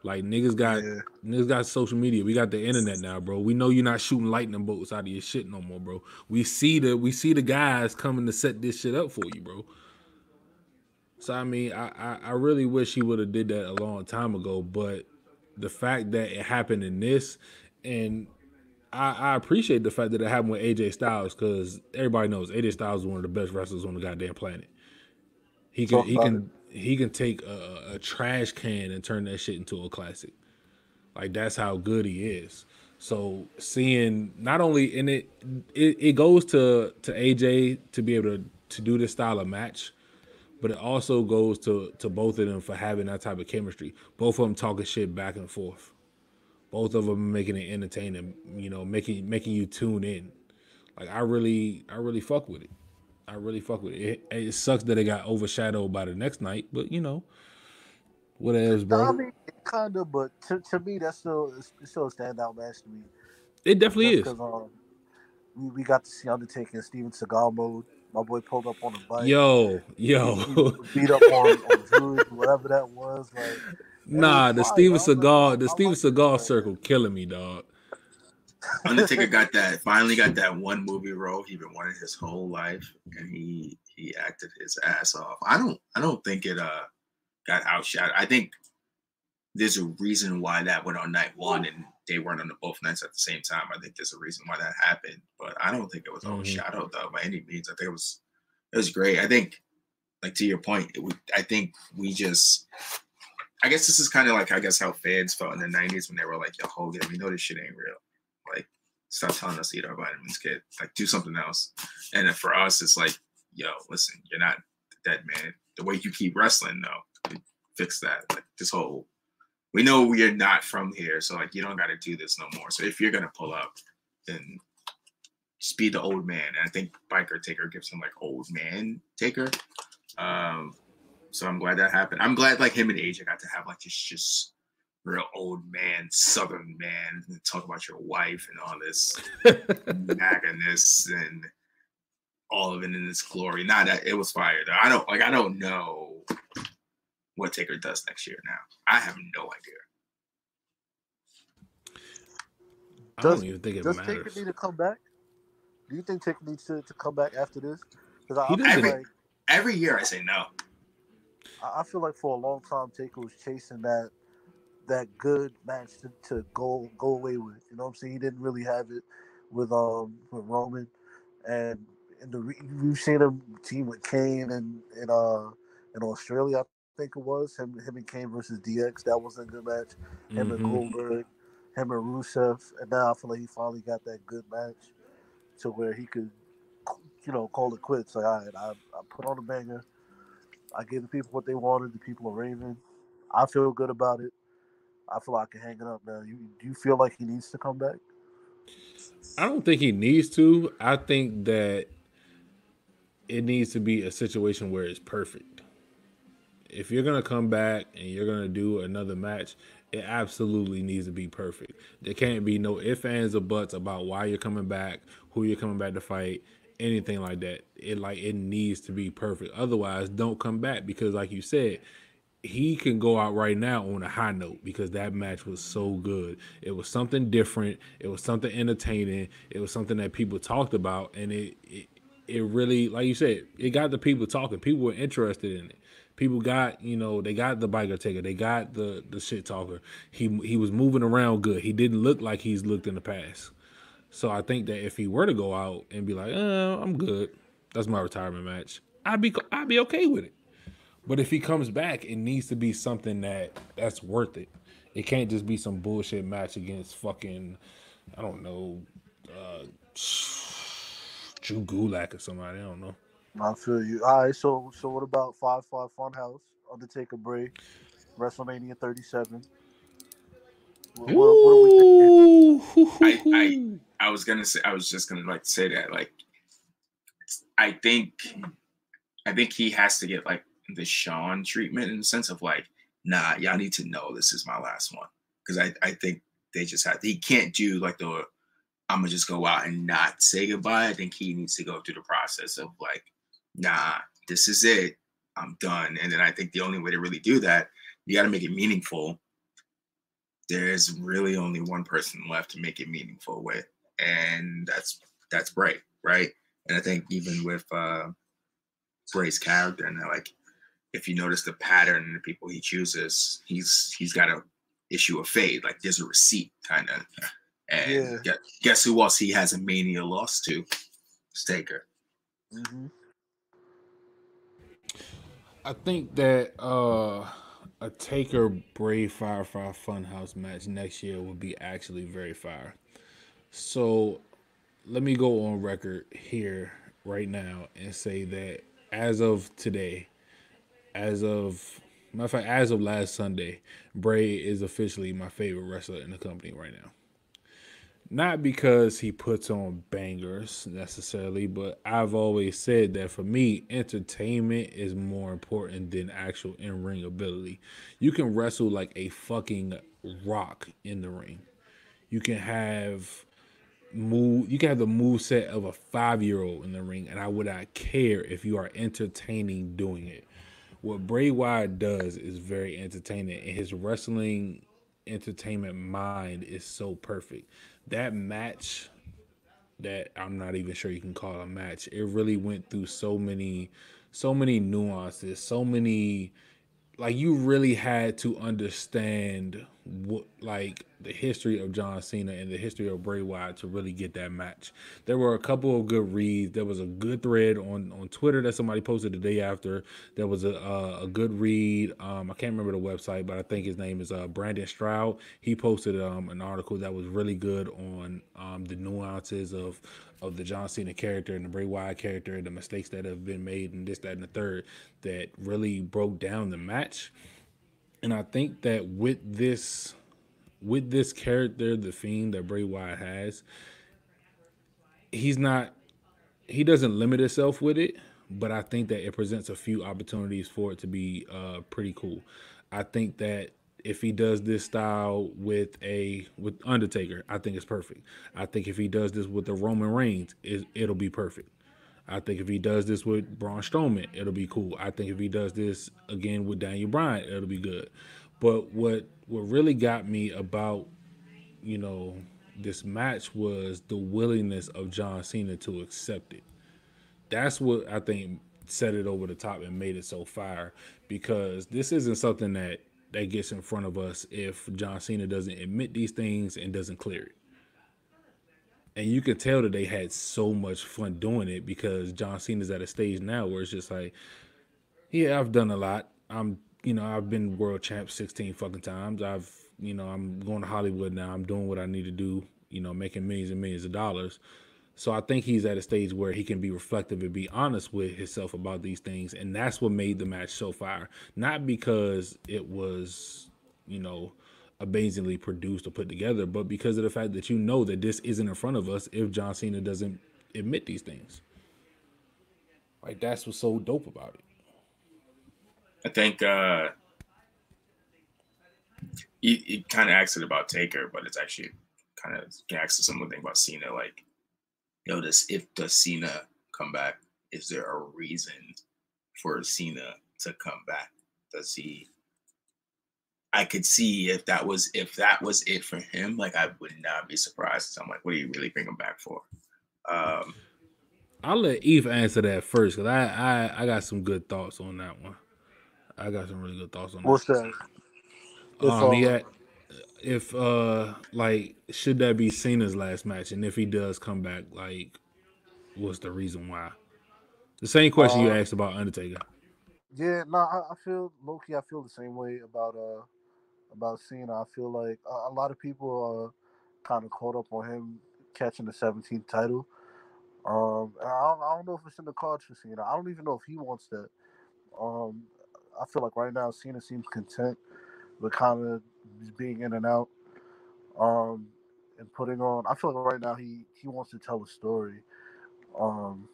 Like niggas got Yeah. niggas got social media. We got the internet now, bro. We know you're not shooting lightning bolts out of your shit no more, bro. We see the we see the guys coming to set this shit up for you, bro. So I mean, I I, I really wish he would have did that a long time ago, but the fact that it happened in this, and I, I appreciate the fact that it happened with AJ Styles because everybody knows AJ Styles is one of the best wrestlers on the goddamn planet. He can Talk he can he can take a, a trash can and turn that shit into a classic. Like that's how good he is. So seeing not only in it, it, it goes to to AJ to be able to to do this style of match, but it also goes to to both of them for having that type of chemistry. Both of them talking shit back and forth. Both of them making it entertaining. You know, making making you tune in. Like I really I really fuck with it. I really fuck with it. It, it sucks that it got overshadowed by the next night, but you know, what else, No, I bro? mean, kind of, but to, to me, that's still it's still a standout match to me. It definitely is. Um, we, we got to see Undertaker in Steven Seagal mode. My boy pulled up on a bike. Yo, He yo. beat up on, on Druid, whatever that was. Like, Nah, the Steven dog. Seagal, the Steven it. Seagal circle killing me, dog. Undertaker got that finally got that one movie role he been wanting his whole life, and he he acted his ass off. I don't I don't think it uh got outshot. I think there's a reason why that went on night one and they weren't on the both nights at the same time. I think there's a reason why that happened, but I don't think it was Mhm. overshadowed though by any means. I think it was it was great. I think like to your point, it would, I think we just I guess this is kind of like I guess how fans felt in the '90s when they were like, "Yo, Hogan, we know this shit ain't real. Like, stop telling us to eat our vitamins, kid. Like, do something else." And then for us, it's like, "Yo, listen, you're not dead man. The way you keep wrestling, though, fix that. Like, this whole, we know we are not from here, so like, you don't got to do this no more. So if you're gonna pull up, then just be the old man. And I think Biker Taker gives him like old man Taker. Um, so I'm glad that happened. I'm glad like him and AJ got to have like this just real old man, southern man, and talk about your wife and all this naggerness and all of it in its glory. Not that it was fire though. I don't like I don't know what Taker does next year now. I have no idea. I Does- don't even think it Does Taker need to come back? Do you think Taker needs to, to come back after this? Because I, I doesn't. like Every year I say no. I I feel like for a long time Taker was chasing that that good match to, to go go away with. You know what I'm saying? He didn't really have it with um with Roman, and in the we've seen him team with Kane and in uh in Australia. I think it was him him and Kane versus DX. That was a good match. Him and Mhm. Goldberg, him and Rusev, and now I feel like he finally got that good match to where he could, you know, call it quits. Like, all right, I, I put on a banger. I gave the people what they wanted. The people are raving. I feel good about it. I feel like I can hang it up now. You do you feel like he needs to come back? I don't think he needs to. I think that it needs to be a situation where it's perfect. If you're gonna come back and you're gonna do another match, it absolutely needs to be perfect. There can't be no ifs, ands, or buts about why you're coming back, who you're coming back to fight, anything like that. It like it needs to be perfect. Otherwise, don't come back because, like you said, he can go out right now on a high note because that match was so good. It was something different. It was something entertaining. It was something that people talked about, and it it, it really, like you said, it got the people talking. People were interested in it. People got, you know, they got the biker taker. They got the the shit talker. He he was moving around good. He didn't look like he's looked in the past. So I think that if he were to go out and be like, oh, I'm good. That's my retirement match." I'd be I'd be okay with it. But if he comes back, it needs to be something that that's worth it. It can't just be some bullshit match against fucking, I don't know, uh, Drew Gulak or somebody. I don't know. I feel you. All right, so so what about five five Funhouse, Undertaker break, WrestleMania 37? What, what, what are we thinking? I- I was gonna say I was just gonna like say that like I think I think he has to get like the Sean treatment in the sense of like nah y'all need to know this is my last one because I I think they just had he can't do like the I'm gonna just go out and not say goodbye. I think he needs to go through the process of like, nah, this is it. I'm done. And then I think the only way to really do that, you got to make it meaningful. There's really only one person left to make it meaningful with, and that's that's Bray, right? And I think even with uh, Bray's character, and like if you notice the pattern in the people he chooses, he's he's got a issue of fade. Like there's a receipt kind of. And Yeah. guess, guess who else he has a mania loss to? Staker. hmm I think that uh, a Taker Bray Firefly Funhouse match next year would be actually very fire. So let me go on record here right now and say that as of today, as of matter of fact, as of last Sunday, Bray is officially my favorite wrestler in the company right now. Not because he puts on bangers necessarily, but I've always said that for me, entertainment is more important than actual in ring ability. You can wrestle like a fucking rock in the ring. You can have move you can have the move set of a five year old in the ring, and I would not care if you are entertaining doing it. What Bray Wyatt does is very entertaining, and his wrestling entertainment mind is so perfect. That match that I'm not even sure you can call a match. It really went through so many so many nuances, so many like you really had to understand what like the history of John Cena and the history of Bray Wyatt to really get that match. There were a couple of good reads. There was a good thread on on Twitter that somebody posted the day after. There was a uh, a good read. Um, I can't remember the website, but I think his name is uh, Brandon Stroud. He posted um, an article that was really good on um, the nuances of of the John Cena character and the Bray Wyatt character, and the mistakes that have been made, and this, that, and the third, that really broke down the match. And I think that with this, with this character, the fiend that Bray Wyatt has, he's not, he doesn't limit himself with it, but I think that it presents a few opportunities for it to be uh, pretty cool. I think that if he does this style with a with Undertaker, I think it's perfect. I think if he does this with the Roman Reigns, it, it'll be perfect. I think if he does this with Braun Strowman, it'll be cool. I think if he does this again with Daniel Bryan, it'll be good. But what what really got me about you know this match was the willingness of John Cena to accept it. That's what I think set it over the top and made it so fire because this isn't something that that gets in front of us if John Cena doesn't admit these things and doesn't clear it. And you could tell that they had so much fun doing it because John Cena's at a stage now where it's just like, yeah, I've done a lot. I'm, you know, I've been world champ 16 fucking times. I've, you know, I'm going to Hollywood now. I'm doing what I need to do, you know, making millions and millions of dollars. So I think he's at a stage where he can be reflective and be honest with himself about these things. And that's what made the match so fire. Not because it was, you know, amazingly produced or put together, but because of the fact that you know that this isn't in front of us if John Cena doesn't admit these things. Like that's what's so dope about it. I think uh you, you kind of asked it about Taker, but it's actually kind of can ask someone thing about Cena. Like, this if does Cena come back? Is there a reason for Cena to come back? Does he? I could see if that was if that was it for him. Like, I would not be surprised. So I'm like, what do you really bring him back for? Um, I'll let EPH answer that first because I, I I got some good thoughts on that one. I got some really good thoughts on What's that. that? If, Um, he uh, if uh like should that be Cena's last match, and if he does come back, like what's the reason why? The same question you Uh, asked about Undertaker. Yeah, no, I, I feel Loki. I feel the same way about uh about Cena. I feel like a, a lot of people are kind of caught up on him catching the 17th title. Um, I don't, I don't know if it's in the cards for Cena. I don't even know if he wants that. Um, I feel like right now Cena seems content with kind of being in and out. Um, and putting on. I feel like right now he he wants to tell a story. Um,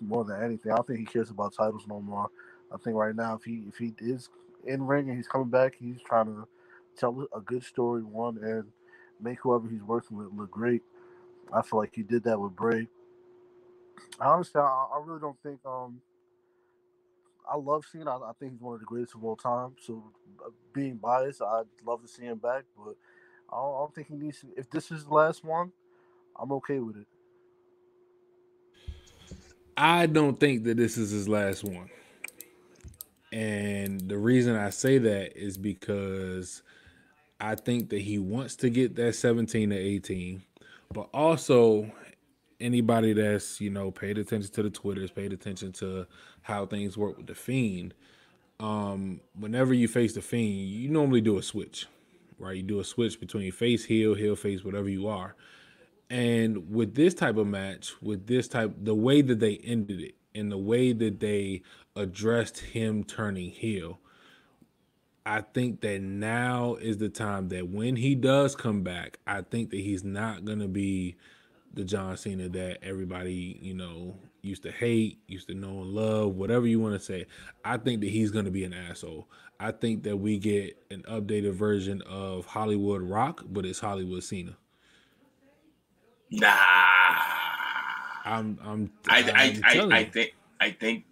more than anything, I don't think he cares about titles no more. I think right now, if he if he is in ring and he's coming back, he's trying to tell a good story, one, and make whoever he's working with look great. I feel like he did that with Bray. Honestly, I, I really don't think. Um, I love Cena. I, I think he's one of the greatest of all time. So, uh, being biased, I'd love to see him back, but I don't, I don't think he needs. To, if this is the last one, I'm okay with it. I don't think that this is his last one. And the reason I say that is because I think that he wants to get that 17 to 18, but also anybody that's, you know, paid attention to the Twitters, paid attention to how things work with the Fiend, um, whenever you face the Fiend, you normally do a switch, right? You do a switch between face, heel, heel, face, whatever you are. And with this type of match, with this type, the way that they ended it and the way that they addressed him turning heel, I think that now is the time that when he does come back, I think that he's not going to be the John Cena that everybody, you know, used to hate, used to know and love, whatever you want to say. I think that he's going to be an asshole. I think that we get an updated version of Hollywood Rock, but it's Hollywood Cena. Nah. I'm I'm I I'm I, I, telling I think I think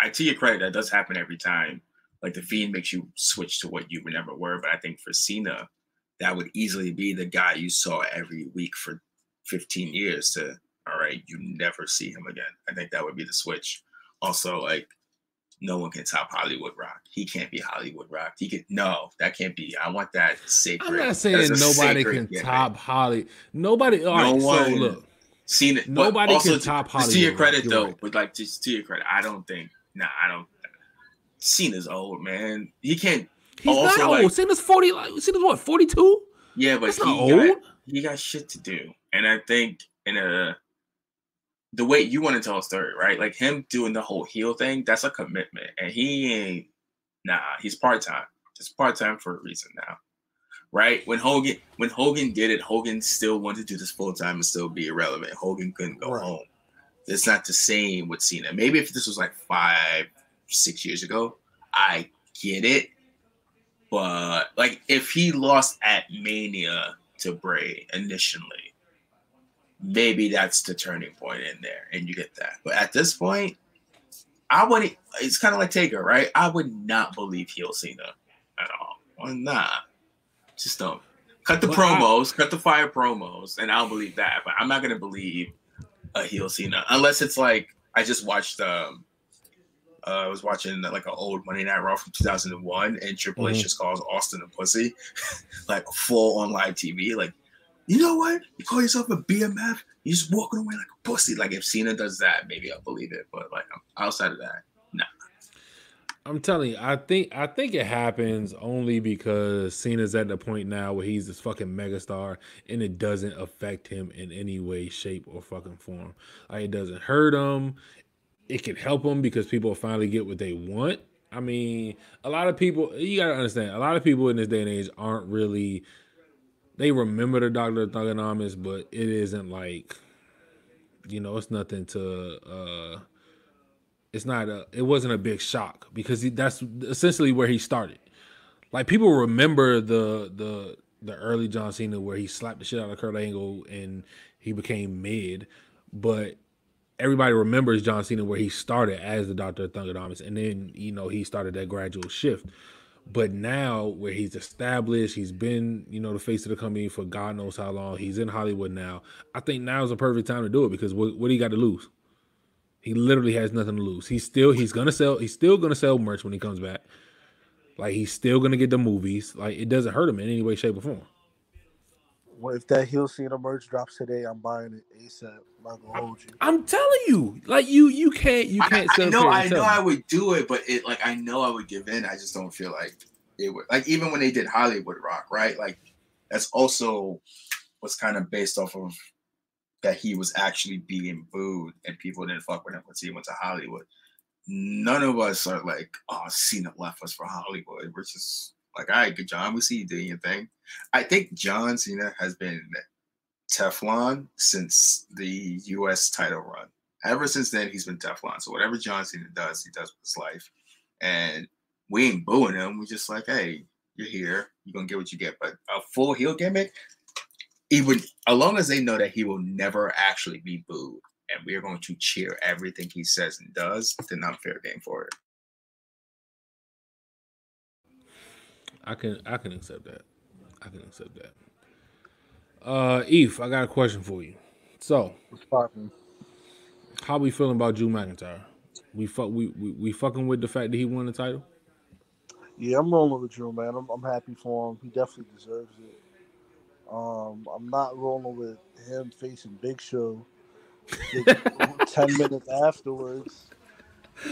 I to your credit, that does happen every time. Like the fiend makes you switch to what you never were. But I think for Cena, that would easily be the guy you saw every week for 15 years to all right, you never see him again. I think that would be the switch. Also, like no one can top Hollywood Rock. He can't be Hollywood Rock. He could no, that can't be. I want that sacred. I'm not saying nobody can gimmick. top Holly. Nobody. All No right, so one- look, Seen it. Nobody can to- top Just to your credit, you're though, right. but like just to your credit, I don't think. Nah, I don't. Cena's old man. He can't. he's Also, not old. like- Cena's forty. Like Cena's what? Forty two. Yeah, but That's he not got, old. he got shit to do, and I think in a the way you want to tell a story, right? Like him doing the whole heel thing, that's a commitment, and he ain't. Nah, he's part time. It's part time for a reason now, right? When Hogan when Hogan did it, Hogan still wanted to do this full time and still be irrelevant. Hogan couldn't go Right. home. It's not the same with Cena. Maybe if this was like five, six years ago, I get it. But like if he lost at Mania to Bray initially, maybe that's the turning point in there, and you get that. But at this point, I wouldn't. It's kind of like Taker, right? I would not believe heel Cena at all. Well, nah, just don't. Cut the But I- promos, cut the fire promos, and I'll believe that. But I'm not gonna believe a heel Cena unless it's like I just watched. um uh, I was watching like an old Monday Night Raw from 2001, and Triple H Mhm. just calls Austin a pussy, like full on live TV. Like, you know what? You call yourself a BMF? You're just walking away like a pussy. Like, if Cena does that, maybe I'll believe it. But like outside of that, no. I'm telling you, I think I think it happens only because Cena's at the point now where he's this fucking megastar and it doesn't affect him in any way, shape, or fucking form. Like it doesn't hurt him. It can help them because people finally get what they want. I mean, a lot of people you gotta understand, a lot of people in this day and age aren't really they remember the Doctor Thuganomics, but it isn't like you know, it's nothing to uh it's not a it wasn't a big shock because he, that's essentially where he started. Like people remember the the the early John Cena where he slapped the shit out of Kurt Angle and he became mid, but everybody remembers John Cena where he started as the Doctor of Thuganomics and then you know he started that gradual shift. But now where he's established, he's been, you know, the face of the company for God knows how long. He's in Hollywood now. I think now is the perfect time to do it because what, what do you got to lose? He literally has nothing to lose. He's still he's gonna sell he's still gonna sell merch when he comes back. Like he's still gonna get the movies. Like it doesn't hurt him in any way, shape, or form. Well, if that heel Cena merch drops today, I'm buying it ASAP. I'm not gonna hold you. I'm telling you, like you you can't you can't I sell know, I know, I would do it, but it like I know I would give in. I just don't feel like it would. Like even when they did Hollywood Rock, right? Like that's also was kind of based off of that he was actually being booed and people didn't fuck with him once he went to Hollywood. None of us are like, oh, Cena left us for Hollywood. We're just like, all right, good John, we see you doing your thing. I think John Cena has been Teflon since the US title run. Ever since then, he's been Teflon. So whatever John Cena does, he does with his life. And we ain't booing him. We're just like, hey, you're here. You're gonna get what you get. But a full heel gimmick, even as long as they know that he will never actually be booed, and we are going to cheer everything he says and does, then I'm fair game for it. I can I can accept that. I can accept that. Uh EPH, I got a question for you. So how we feeling about Drew McIntyre? We fuck we, we we fucking with the fact that he won the title? Yeah, I'm rolling with Drew, man. I'm, I'm happy for him. He definitely deserves it. Um, I'm not rolling with him facing Big Show ten minutes afterwards.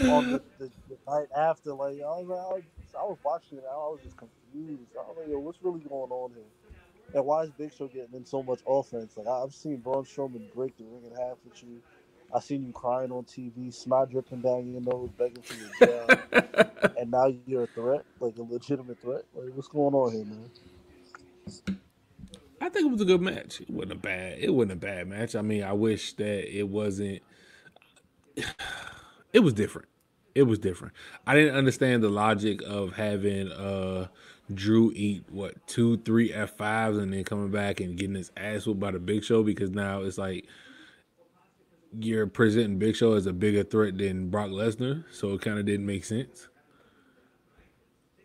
On the, the, the night after, like I was, I was, I was watching it, I was just confused. I was like, "Yo, what's really going on here?" And why is Big Show getting in so much offense? Like I- I've seen Braun Strowman break the ring in half with you. I seen you crying on TV, snot dripping down your nose, begging for your job, and now you're a threat, like a legitimate threat. Like what's going on here, man? I think it was a good match. It wasn't a bad. It wasn't a bad match. I mean, I wish that it wasn't. It was different. It was different. I didn't understand the logic of having uh Drew eat what two, three F fives and then coming back and getting his ass whooped by the Big Show because now it's like you're presenting Big Show as a bigger threat than Brock Lesnar, so it kind of didn't make sense.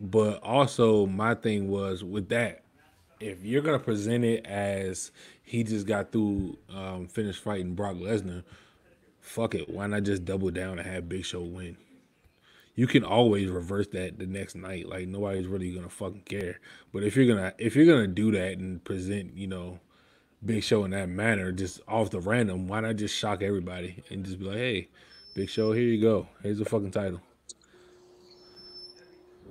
But also, my thing was with that, if you're gonna present it as he just got through um, finished fighting Brock Lesnar, fuck it. Why not just double down and have Big Show win? You can always reverse that the next night. Like nobody's really gonna fucking care. But if you're gonna if you're gonna do that and present, you know, Big Show in that manner, just off the random, why not just shock everybody and just be like, hey, Big Show, here you go. Here's the fucking title.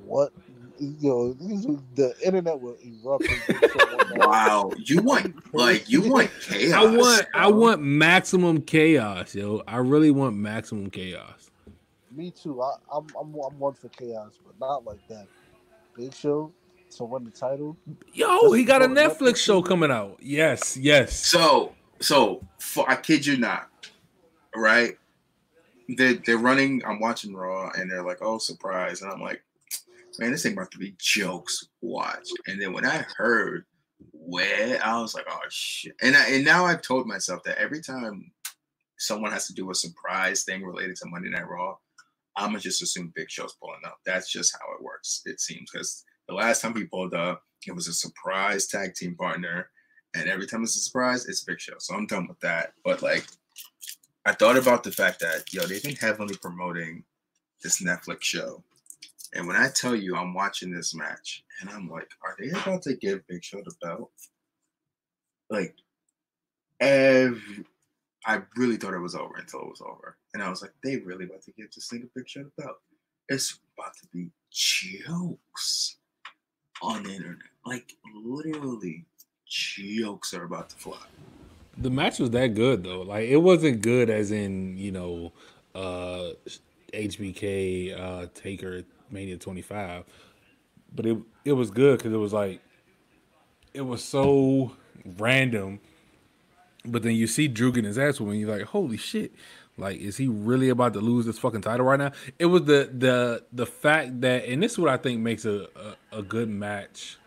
What? Yo, the internet will erupt. when Big Show won that. Wow, you want like you want chaos? I want I want maximum chaos, yo. I really want maximum chaos. Me too. I, I'm, I'm I'm one for chaos, but not like that. Big Show to win the title. Yo, he got a Just go to Netflix Netflix. show coming out. Yes, yes. So, so for, I kid you not, right? They they're running. I'm watching Raw, and they're like, "Oh, surprise!" And I'm like, "Man, this thing about to be jokes." Watch. And then when I heard where, I was like, "Oh shit!" And I, and now I've told myself that every time someone has to do a surprise thing related to Monday Night Raw, I'm gonna just assume Big Show's pulling up. That's just how it works. It seems because the last time he pulled up, it was a surprise tag team partner. And every time it's a surprise, it's Big Show. So I'm done with that. But like, I thought about the fact that yo, they've been heavily promoting this Netflix show. And when I tell you I'm watching this match, and I'm like, are they about to give Big Show the belt? Like, every I really thought it was over until it was over. And I was like, they really about to give this thing a Big Show the. It's about to be jokes on the internet. Like literally jokes are about to fly. The match was that good though. Like it wasn't good as in, you know, uh HBK uh Taker Mania 25. But it it was good cuz it was like it was so random. But then you see Drew getting his ass when you're like, "Holy shit. Like is he really about to lose this fucking title right now?" It was the the the fact that and this is what I think makes a a, a good match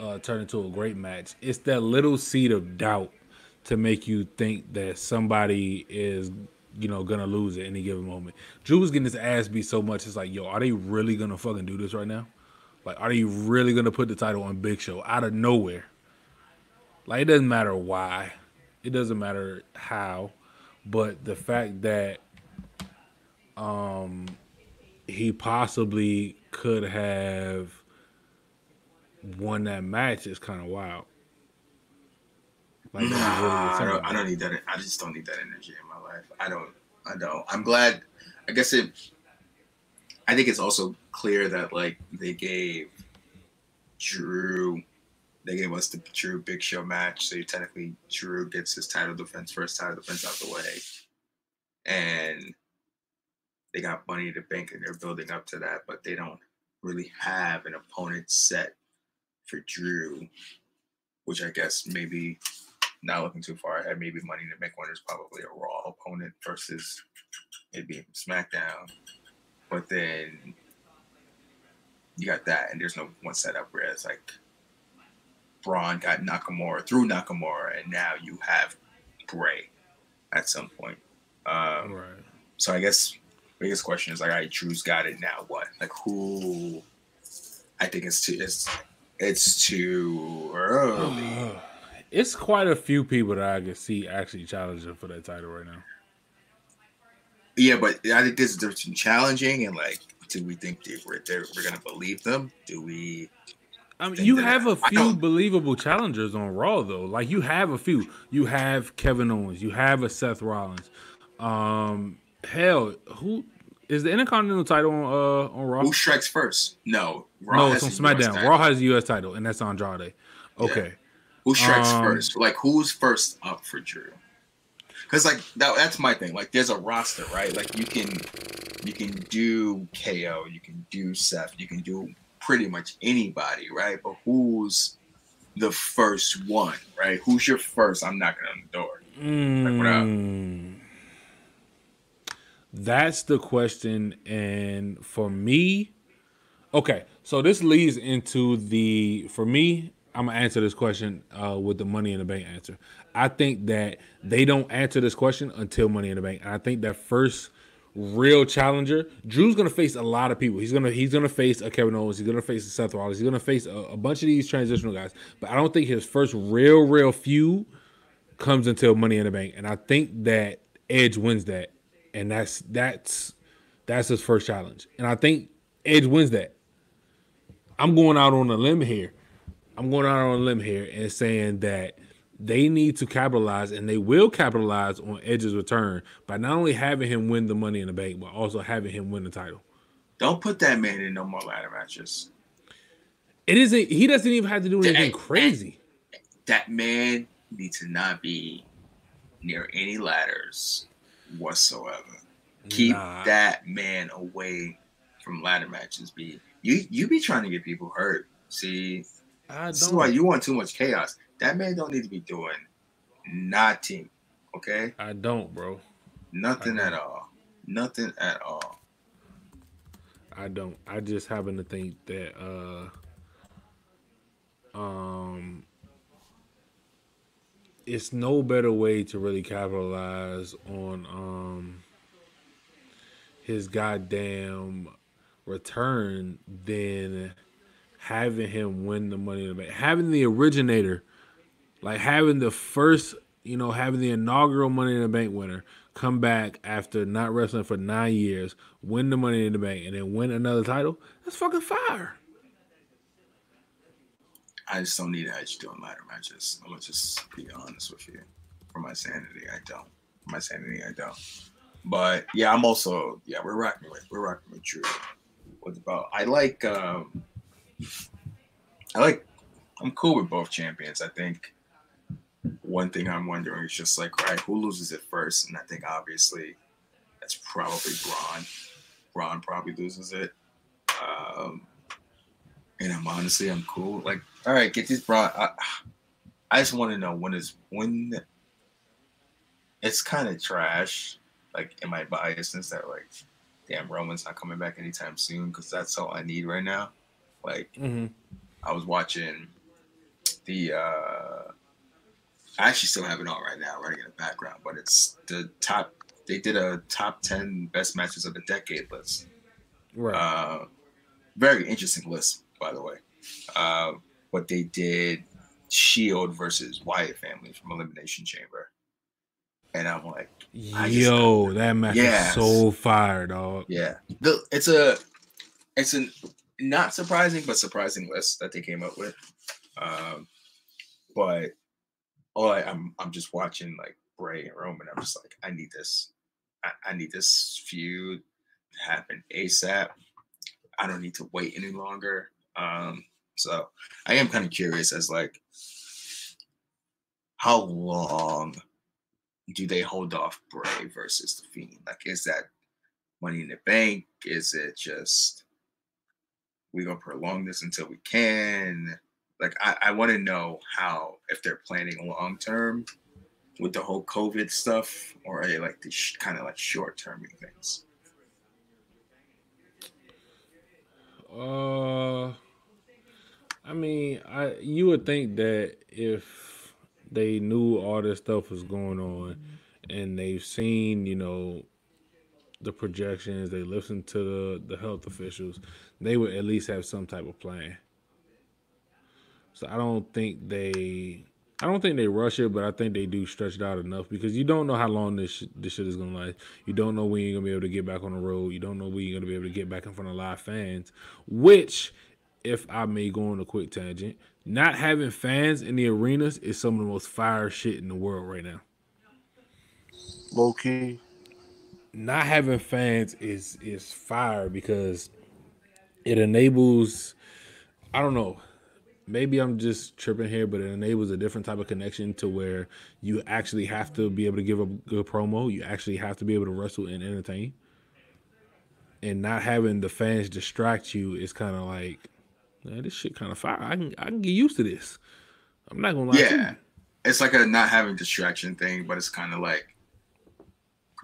uh, turn into a great match. It's that little seed of doubt to make you think that somebody is, you know, gonna lose at any given moment. Drew was getting his ass beat so much. It's like, yo, are they really gonna fucking do this right now? Like, are they really gonna put the title on Big Show out of nowhere? Like, it doesn't matter why, it doesn't matter how, but the fact that um he possibly could have won that match is kind of wild. Like, Nah, I don't, I don't need that. I just don't need that energy in my life. I don't. I don't. I'm glad. I guess it. I think it's also clear that like they gave Drew, they gave us the Drew Big Show match. So technically, Drew gets his title defense, first title defense out the way, and they got money to bank and they're building up to that, but they don't really have an opponent set for Drew, which I guess maybe not looking too far ahead, maybe Money to Make One is probably a Raw opponent versus maybe SmackDown. But then you got that, and there's no one set up where it's like Braun got Nakamura through Nakamura, and now you have Bray at some point. Um, Right. so I guess biggest question is like, all right, Drew's got it now. What? Like who? I think it's too it's it's too early. It's quite a few people that I can see actually challenging for that title right now. Yeah, but I think difference between challenging and like, do we think they we're they're, we're gonna believe them? Do we? I mean, you have a few believable challengers on Raw though. Like you have a few. You have Kevin Owens. You have a Seth Rollins. Um, hell, who is the Intercontinental title on uh on Raw? Who strikes first? No, no, it's on SmackDown. Raw has the U.S. title, and that's Andrade. Okay. Who strikes Um, first? Like who's first up for Drew? Because like that, that's my thing. Like there's a roster, right? Like you can you can do KO, you can do Seth, you can do pretty much anybody, right? But who's the first one, right? Who's your first? I'm knocking on the door. Like, what up? Mm. That's the question. And for me, okay, so this leads into the for me, I'm gonna answer this question uh, with the money in the bank answer. I think that they don't answer this question until money in the bank. And I think that first real challenger, Drew's gonna face a lot of people. He's gonna he's gonna face a Kevin Owens, he's gonna face a Seth Rollins, he's gonna face a, a bunch of these transitional guys. But I don't think his first real, real feud comes until Money in the Bank, and I think that Edge wins that, and that's that's that's his first challenge, and I think Edge wins that. I'm going out on a limb here. I'm going out on a limb here and saying that they need to capitalize, and they will capitalize on Edge's return by not only having him win the Money in the Bank, but also having him win the title. Don't put that man in no more ladder matches. It isn't. He doesn't even have to do anything Hey, crazy. That man needs to not be near any ladders whatsoever. Keep Nah. that man away from ladder matches. Be you you be trying to get people hurt. See, I this is why you want too much chaos. That man don't need to be doing nothing. Okay, I don't, bro. nothing I at all. Nothing at all. I don't. I just happen to think that uh um it's no better way to really capitalize on um his goddamn return than having him win the money in the bank. Having the originator, like having the first, you know, having the inaugural money in the bank winner come back after not wrestling for nine years, win the money in the bank, and then win another title. That's fucking fire. I just don't need Edge doing ladder matches. I'm gonna just be honest with you. For my sanity, I don't. For my sanity, I don't. But yeah, I'm also yeah, we're rocking with we're rocking with Drew. What about I like um I like I'm cool with both champions. I think one thing I'm wondering is just like, all right, who loses it first? And I think obviously that's probably Braun. Braun probably loses it. Um and I'm honestly I'm cool. Like, all right, get this Braun. I, I just want to know when is when it's kind of trash. Like, am I biased since that like, damn, Roman's not coming back anytime soon? Because that's all I need right now. Like, Mm-hmm. I was watching the. uh I actually still have it on right now, running in the background, but it's the top. They did a top ten best matches of the decade list. Right. Uh, very interesting list, by the way. Uh, but they did Shield versus Wyatt family from Elimination Chamber, and I'm like, just- Yo, that match is so fire, dog. yeah, the it's a it's a not surprising but surprising list that they came up with. Um, but all I, I'm I'm just watching like Bray and Roman. I'm just like, I need this. I, I need this feud to happen ASAP. I don't need to wait any longer. Um, so I am kind of curious as like how long do they hold off Bray versus the Fiend? Like, is that Money in the Bank? Is it just we gonna prolong this until we can? Like, I, I want to know how if they're planning long term with the whole COVID stuff, or are they like the sh- kind of like short term things? Uh, I mean, I you would think that if they knew all this stuff was going on and they've seen, you know, the projections, they listened to the, the health officials, they would at least have some type of plan. So I don't think they I don't think they rush it, but I think they do stretch it out enough because you don't know how long this sh- this shit is gonna last. You don't know when you're gonna be able to get back on the road. You don't know when you're gonna be able to get back in front of live fans. Which, if I may go on a quick tangent, not having fans in the arenas is some of the most fire shit in the world right now. Low key. Not having fans is is fire because it enables. I don't know maybe I'm just tripping here, but it enables a different type of connection to where you actually have to be able to give a good promo. You actually have to be able to wrestle and entertain. And not having the fans distract you is kind of like, man, this shit kind of fire. I can I can get used to this. I'm not gonna lie. Yeah, it's like a not having distraction thing, but it's kind of like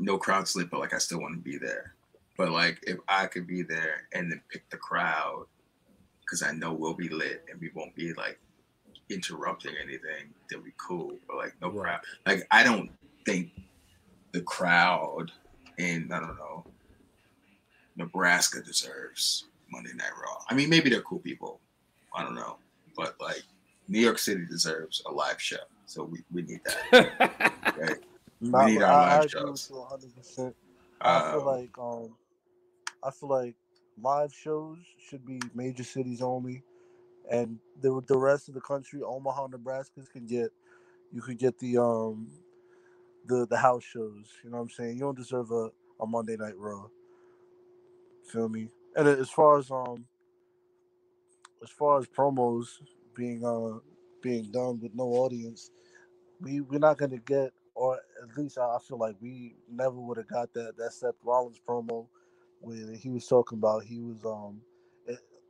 no crowd sleep, but like I still want to be there. But like if I could be there and then pick the crowd because I know we'll be lit and we won't be like interrupting anything, then we cool. But like no crowd. Like I don't think the crowd in I don't know Nebraska deserves Monday Night Raw. I mean, maybe they're cool people. I don't know, but like New York City deserves a live show, so we, we need that. right? Nah, we need but our I, I live agree shows. 100. percent I feel Um, like um, I feel like live shows should be major cities only, and the the rest of the country, Omaha, Nebraska, can get you could get the um the the house shows. You know what I'm saying? You don't deserve a, a Monday Night Raw. Feel me? And as far as um as far as promos being uh being done with no audience, we we're not gonna get, or at least I feel like we never would have got that that Seth Rollins promo when he was talking about he was um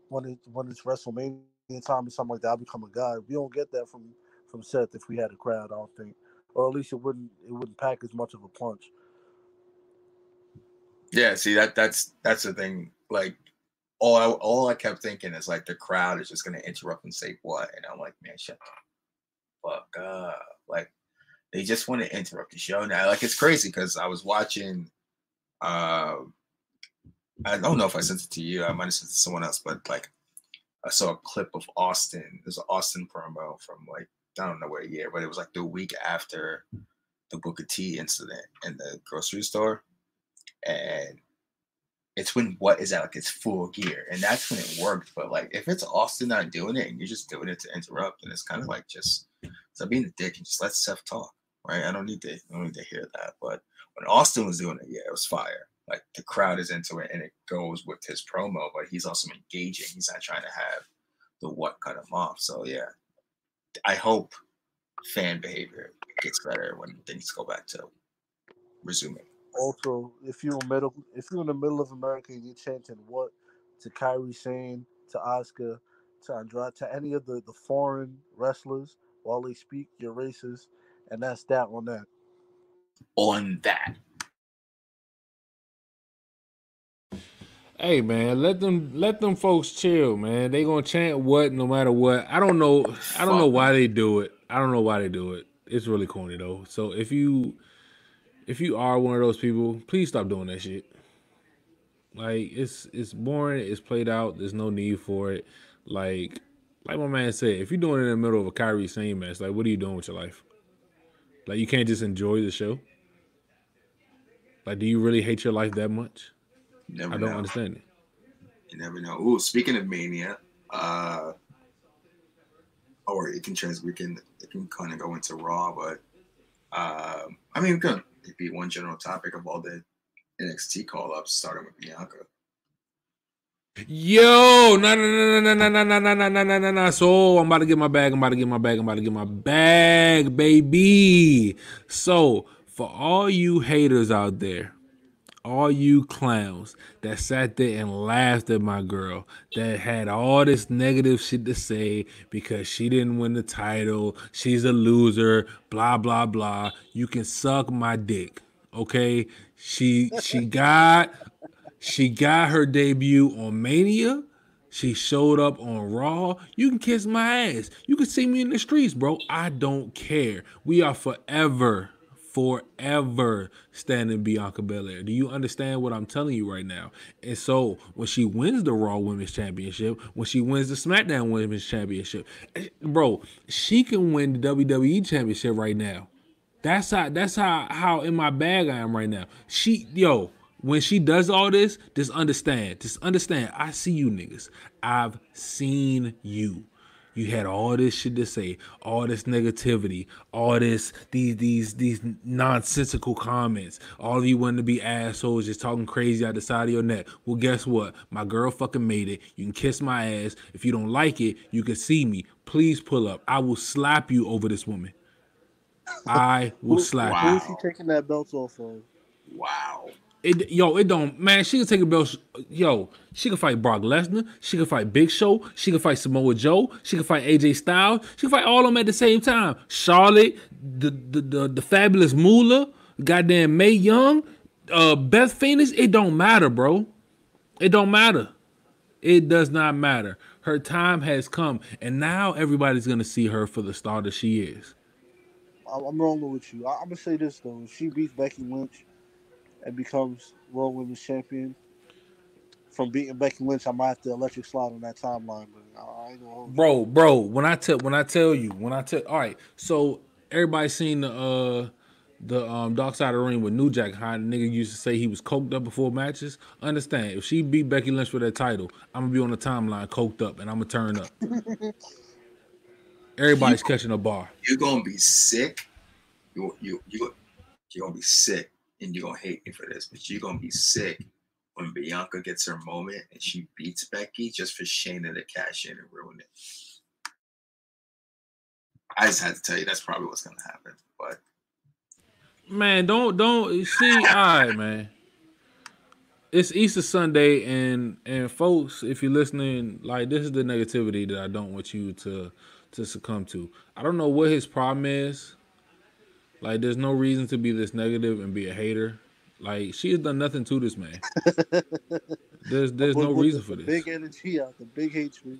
when it when it's WrestleMania time or something like that. I become a god. We don't get that from from Seth if we had a crowd. I don't think, or at least it wouldn't it wouldn't pack as much of a punch. Yeah, see that that's that's the thing. Like all I, all I kept thinking is like the crowd is just gonna interrupt and say what, and I'm like, man, shut the fuck up. Like they just want to interrupt the show now. Like it's crazy because I was watching. Uh, I don't know if I sent it to you. I might have sent it to someone else, but like I saw a clip of Austin. There's an Austin promo from like I don't know what year, but it was like the week after the Booker T incident in the grocery store. And it's when what is that like it's full gear and that's when it worked. But like if it's austin not doing it and you're just doing it to interrupt and it's kind of like just stop being a dick and just let Seth talk right? I don't need to i don't need to hear that. But when austin was doing it yeah it was fire like the crowd is into it and it goes with his promo but he's also engaging. He's not trying to have the what cut him off. So yeah. I hope fan behavior gets better when things go back to resuming. Also, if you're in middle, if you're in the middle of America and you're chanting what to Kairi Sane, to Asuka, to Andrade, to any of the, the foreign wrestlers while they speak, you're racist, and that's that on that. on that Hey man, let them let them folks chill, man. They gonna chant what no matter what. I don't know. I don't know why they do it. I don't know why they do it. It's really corny though. So if you if you are one of those people, please stop doing that shit. Like it's it's boring. It's played out. There's no need for it. Like like my man said, if you're doing it in the middle of a Kairi Sane match, like what are you doing with your life? Like you can't just enjoy the show. Like, do you really hate your life that much? Never I don't know. understand it. You never know. Ooh, speaking of mania, uh, or it can trans, we can it can kind of go into Raw, but um, I mean, we can be one general topic of all the NXT call ups, starting with Bianca. Yo, no, no, no, no, no, no, no, no, no, no, no, no, no. So I'm about to get my bag. I'm about to get my bag. I'm about to get my bag, baby. So for all you haters out there, all you clowns that sat there and laughed at my girl, that had all this negative shit to say because she didn't win the title, she's a loser, blah blah blah. You can suck my dick, okay? She she got she got her debut on Mania. She showed up on Raw. You can kiss my ass. You can see me in the streets, bro. I don't care. We are forever, forever standing Bianca Belair. Do you understand what I'm telling you right now? And so when she wins the Raw Women's Championship, when she wins the SmackDown Women's Championship, eh, bro, she can win the WWE Championship right now. That's how. That's how. How in my bag I am right now. She, yo when she does all this, just understand. Just understand. I see you niggas. I've seen you. You had all this shit to say, all this negativity, all this these these these nonsensical comments. All of you wanting to be assholes, just talking crazy out the side of your neck. Well, guess what? My girl fucking made it. You can kiss my ass. If you don't like it, you can see me. Please pull up. I will slap you over this woman. I will slap Who you. is she taking that belt off of? Wow. It, yo, it don't man. She can take a belt. Yo, she can fight Brock Lesnar. She can fight Big Show. She can fight Samoa Joe. She can fight AJ Styles. She can fight all of them at the same time. Charlotte, the the the, the fabulous Moolah, goddamn Mae Young, uh, Beth Phoenix. It don't matter, bro. It don't matter. It does not matter. Her time has come, and now everybody's gonna see her for the star that she is. I'm rolling with you. I'm gonna say this though: she beats Becky Lynch and becomes World Women's Champion, from beating Becky Lynch, I might have to electric slide on that timeline. But I ain't gonna hold you. bro, bro. When I tell when I tell you when I tell all right, so everybody seen the uh the um Dark Side of the Ring with New Jack how the nigga used to say he was coked up before matches. Understand if she beat Becky Lynch for that title, I'm gonna be on the timeline coked up and I'm gonna turn up. Everybody's catching a bar. You're gonna be sick. You you you you're gonna be sick, and you're gonna hate me for this, but you're gonna be sick when Bianca gets her moment and she beats Becky just for Shayna to cash in and ruin it. I just had to tell you that's probably what's gonna happen. But Man, don't don't see. All right, man. It's Easter Sunday, and and folks, if you're listening, like this is the negativity that I don't want you to to succumb to. I don't know what his problem is. Like, there's no reason to be this negative and be a hater. Like, she has done nothing to this man. There's there's no reason the for this. Big energy out, the big hatred.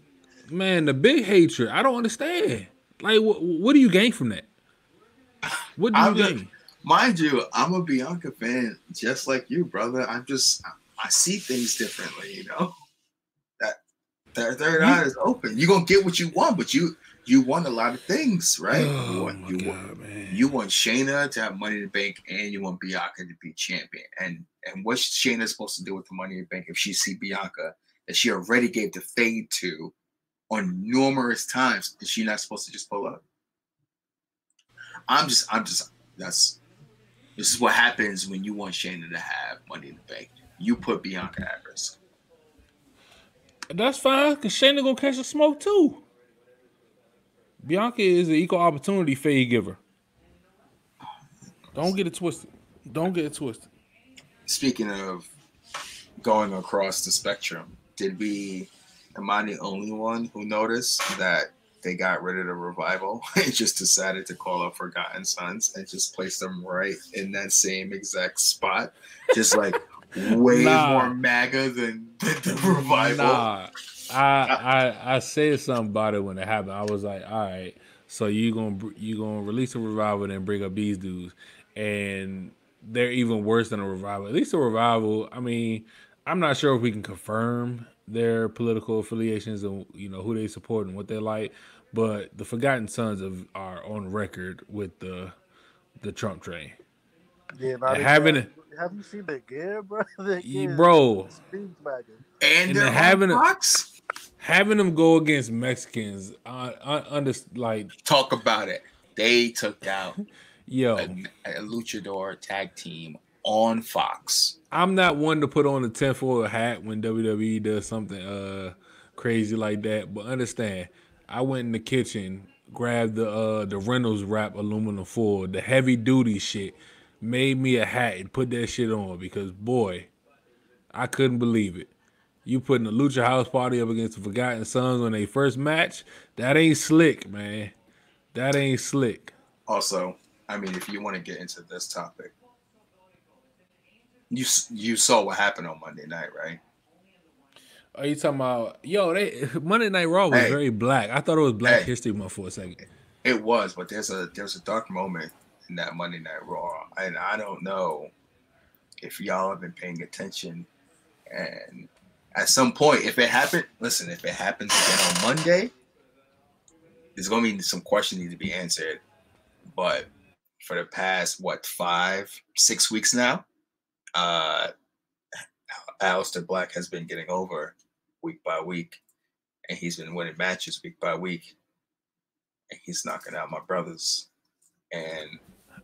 Man, the big hatred. I don't understand. Like, what what do you gain from that? What do you I'm just- gain? mind you, I'm a Bianca fan just like you, brother. I'm just I see things differently, you know. That their third eye is open. You're gonna get what you want, but you you want a lot of things, right? Oh you Oh want my you want man. You want Shayna to have money in the bank, and you want Bianca to be champion. And and what's Shayna supposed to do with the money in the bank if she see Bianca that she already gave the fade to on numerous times? Is she not supposed to just pull up? I'm just, I'm just, that's this is what happens when you want Shayna to have money in the bank. You put Bianca at risk. That's fine, cause Shayna gonna catch the smoke too. Bianca is an equal opportunity fade giver. Don't get it twisted. Don't get it twisted. Speaking of going across the spectrum, did we? Am I the only one who noticed that they got rid of the revival and just decided to call up Forgotten Sons and just place them right in that same exact spot, just like way Nah. more MAGA than, than the revival? Nah, I, I I said something about it when it happened. I was like, all right, so you gonna you gonna release a revival and bring up these dudes, and they're even worse than a revival. At least a revival. I mean, I'm not sure if we can confirm their political affiliations and you know who they support and what they like, but the Forgotten Sons of are on record with the the Trump train. Yeah, now having got- Have you seen their gear, bro? Their Ye- gear bro. And, And they're having on a- Fox? Having them go against Mexicans, uh, uh, under like Talk about it. They took out yo. a, a luchador tag team on Fox. I'm not one to put on the tinfoil hat when WWE does something uh crazy like that, but understand, I went in the kitchen, grabbed the uh the Reynolds wrap aluminum foil, the heavy duty shit, made me a hat and put that shit on because boy, I couldn't believe it. You putting the Lucha House Party up against the Forgotten Sons on their first match? That ain't slick, man. That ain't slick. Also, I mean, if you want to get into this topic, you you saw what happened on Monday night, right? Are you talking about yo? They Monday Night Raw was Hey. very black. I thought it was Black Hey. History Month for a second. It was, but there's a there's a dark moment in that Monday Night Raw, and I don't know if y'all have been paying attention. And at some point, if it happened, listen, if it happens again on Monday, there's gonna be some questions need to be answered. But for the past what five, six weeks now, uh, Aleister Black has been getting over week by week, and he's been winning matches week by week and he's knocking out my brothers. And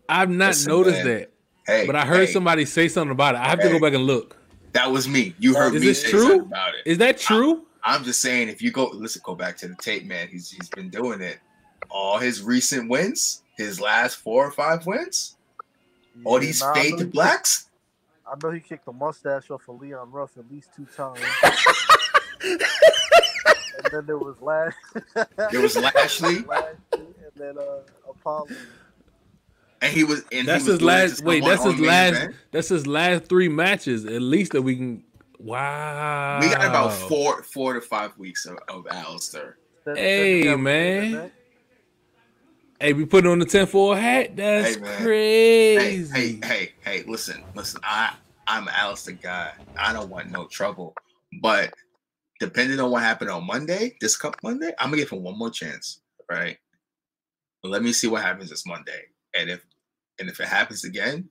I've not Listen, noticed man. that, hey, but I heard hey, somebody say something about it. I have to go back and look. That was me. You heard Is me this say true? something about it. Is that true? I'm just saying, if you go listen, go back to the tape, man. He's he's been doing it. All his recent wins, his last four or five wins, all these nah, fade to he- blacks. I know he kicked the mustache off of Leon Ruff at least two times. and then there was last. There was Lashley. Lashley, and then uh, Apollo. And he was and That's he was his last. Wait, that's his last. event. That's his last three matches. At least that we can. Wow. We got about four four to five weeks of, of Aleister. That- Hey, that- that- man. that- Hey, we put on the 10 4 hat. That's Hey, man. Hey, crazy. hey, hey, hey, listen, listen. I I'm an Aleister guy. I don't want no trouble. But depending on what happened on Monday, this cup Monday, I'm gonna give him one more chance. Right. Let me see what happens this Monday. And if and if it happens again,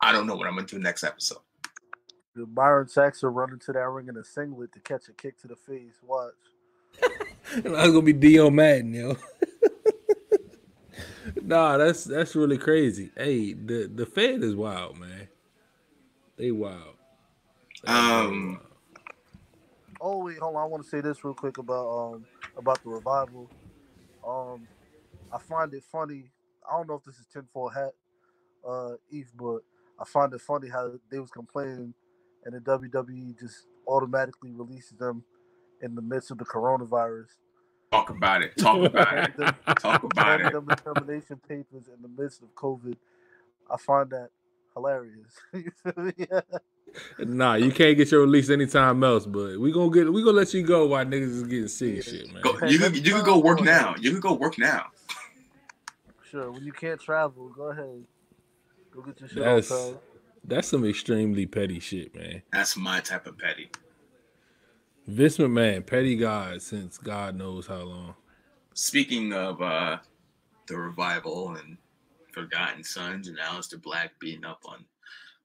I don't know what I'm gonna do next episode. Dude, Byron Saxton running to that ring in a singlet to catch a kick to the face. Watch. That's gonna be Dio Maddin, yo. nah, that's that's really crazy. Hey, the the Fed is wild, man. They wild. They Um, wild. Oh wait, hold on. I want to say this real quick about um about the revival. Um, I find it funny. I don't know if this is tinfoil hat, uh, EPH, but I find it funny how they was complaining, and the WWE just automatically releases them in the midst of the coronavirus. talk about it. Talk about it. Them- Talk about it. them the termination papers in the midst of COVID. I find that hilarious. You feel me? Nah, you can't get your release anytime else, but we gonna get we gonna let you go while niggas is getting sick and shit, man. Go, you could you could go work now. You could go work now. Sure, when you can't travel, go ahead. Go get your shit That's on that's some extremely petty shit, man. That's my type of petty. Vince McMahon, petty God since God knows how long. Speaking of uh the revival and Forgotten Sons and Aleister Black beating up on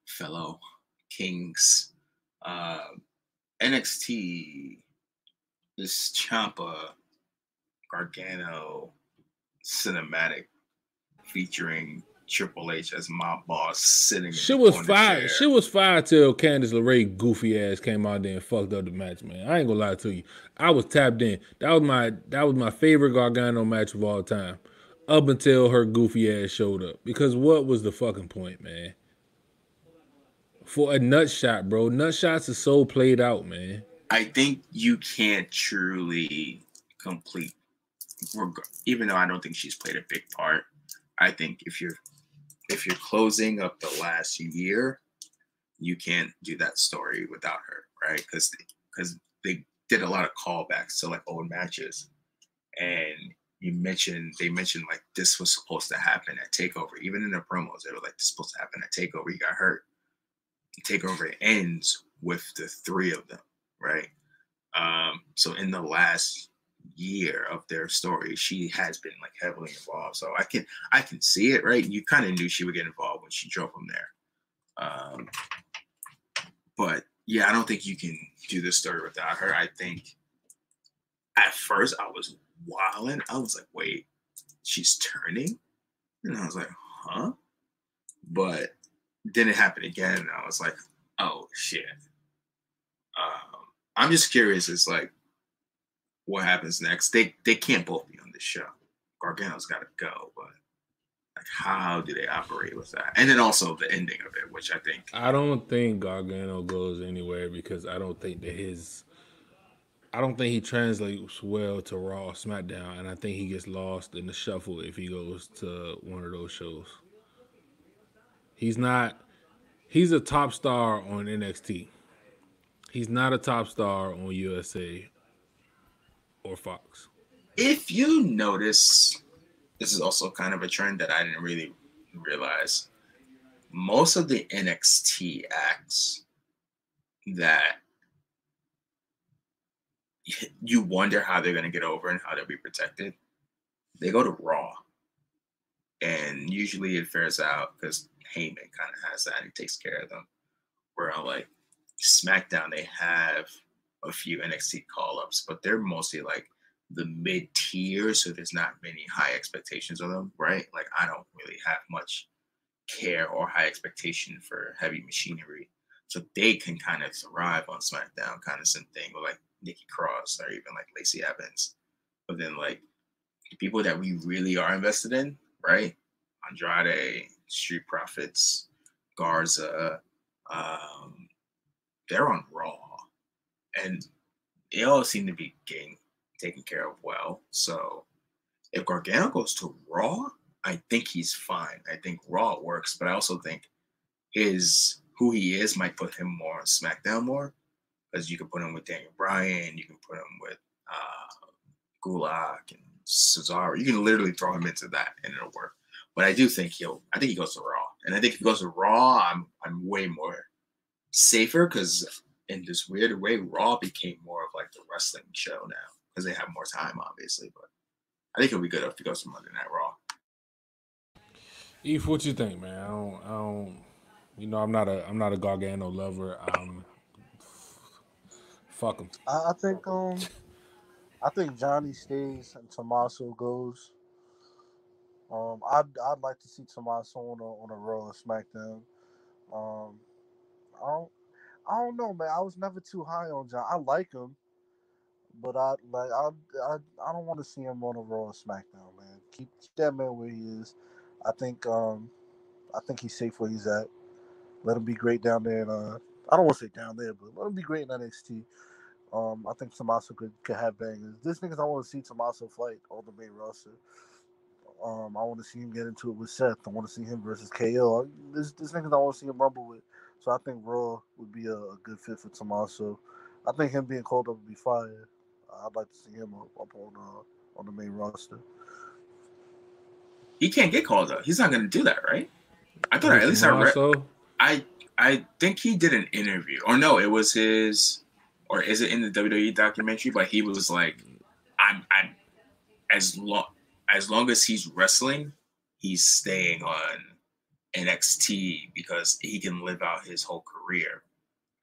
fellow kings, uh, NXT, this Ciampa Gargano cinematic featuring Triple H as my boss sitting. in She was fired. She was fired till Candice LeRae goofy ass came out there and fucked up the match, man. I ain't gonna lie to you. I was tapped in. That was my that was my favorite Gargano match of all time. Up until her goofy ass showed up. Because what was the fucking point, man? For a nut shot, bro. Nut shots are so played out, man. I think you can't truly complete, even though I don't think she's played a big part. I think if you're if you're closing up the last year, you can't do that story without her, right? Because because they did a lot of callbacks to like old matches, and you mentioned they mentioned like this was supposed to happen at Takeover. Even in the promos, they were like this is supposed to happen at Takeover. You got hurt. Takeover ends with the three of them right? Um, so in the last year of their story, she has been like heavily involved. So I can I can see it, right? You kind of knew she would get involved when she drove them there. Um, but yeah, I don't think you can do this story without her. I think at first I was wilding. I was like, wait, she's turning? And I was like, huh? But then it happened again, and I was like, oh shit. Um, I'm just curious. It's like, what happens next? They they can't both be on this show. Gargano's got to go, but like, how do they operate with that? And then also the ending of it, which I think I don't think Gargano goes anywhere because I don't think that his I don't think he translates well to Raw SmackDown, and I think he gets lost in the shuffle if he goes to one of those shows. He's not he's a top star on NXT. He's not a top star on USA or Fox. If you notice, this is also kind of a trend that I didn't really realize. Most of the NXT acts that you wonder how they're going to get over and how they'll be protected, they go to Raw. And usually it fares out because Heyman kind of has that and takes care of them. Where on like SmackDown, they have a few NXT call ups, but they're mostly like the mid tier, so there's not many high expectations of them, right? Like I don't really have much care or high expectation for heavy machinery. So they can kind of thrive on SmackDown, kind of same thing like Nikki Cross or even like Lacey Evans. But then like the people that we really are invested in, right? Andrade, Street Profits, Garza, um, they're on Raw, and they all seem to be getting taken care of well. So if Gargano goes to Raw, I think he's fine. I think Raw works, but I also think his who he is might put him more on SmackDown more because you can put him with Daniel Bryan, you can put him with uh, Gulak and Cesaro. You can literally throw him into that and it'll work. But I do think he'll. I think he goes to Raw, and I think if he goes to Raw, I'm I'm way more safer because in this weird way, Raw became more of like the wrestling show now because they have more time, obviously. But I think it'll be good if it goes to Monday Night Raw. EPH, what you think, man? I don't, I don't, you know, I'm not a, I'm not a Gargano lover. Um, fuck him. I, I think um, I think Johnny stays and Tommaso goes. Um, I'd I'd like to see Tommaso on a on a Raw or SmackDown. Um, I don't I don't know, man. I was never too high on John. I like him, but I like I I, I don't want to see him on a Raw or SmackDown, man. Keep, keep that man where he is. I think um I think he's safe where he's at. Let him be great down there, and uh, I don't want to say down there, but let him be great in NXT. Um, I think Tommaso could, could have bangers. This niggas I want to see Tommaso fight on the main roster. Um, I want to see him get into it with Seth. I want to see him versus KO. This this niggas I want to see him rumble with. So I think Raw would be a, a good fit for Tommaso. I think him being called up would be fire. I'd like to see him up, up on uh, on the main roster. He can't get called up. He's not going to do that, right? I thought at least I read. I I think he did an interview, or no, it was his, or is it in the WWE documentary? But he was like, "I'm I'm as long as long as he's wrestling, he's staying on NXT because he can live out his whole career.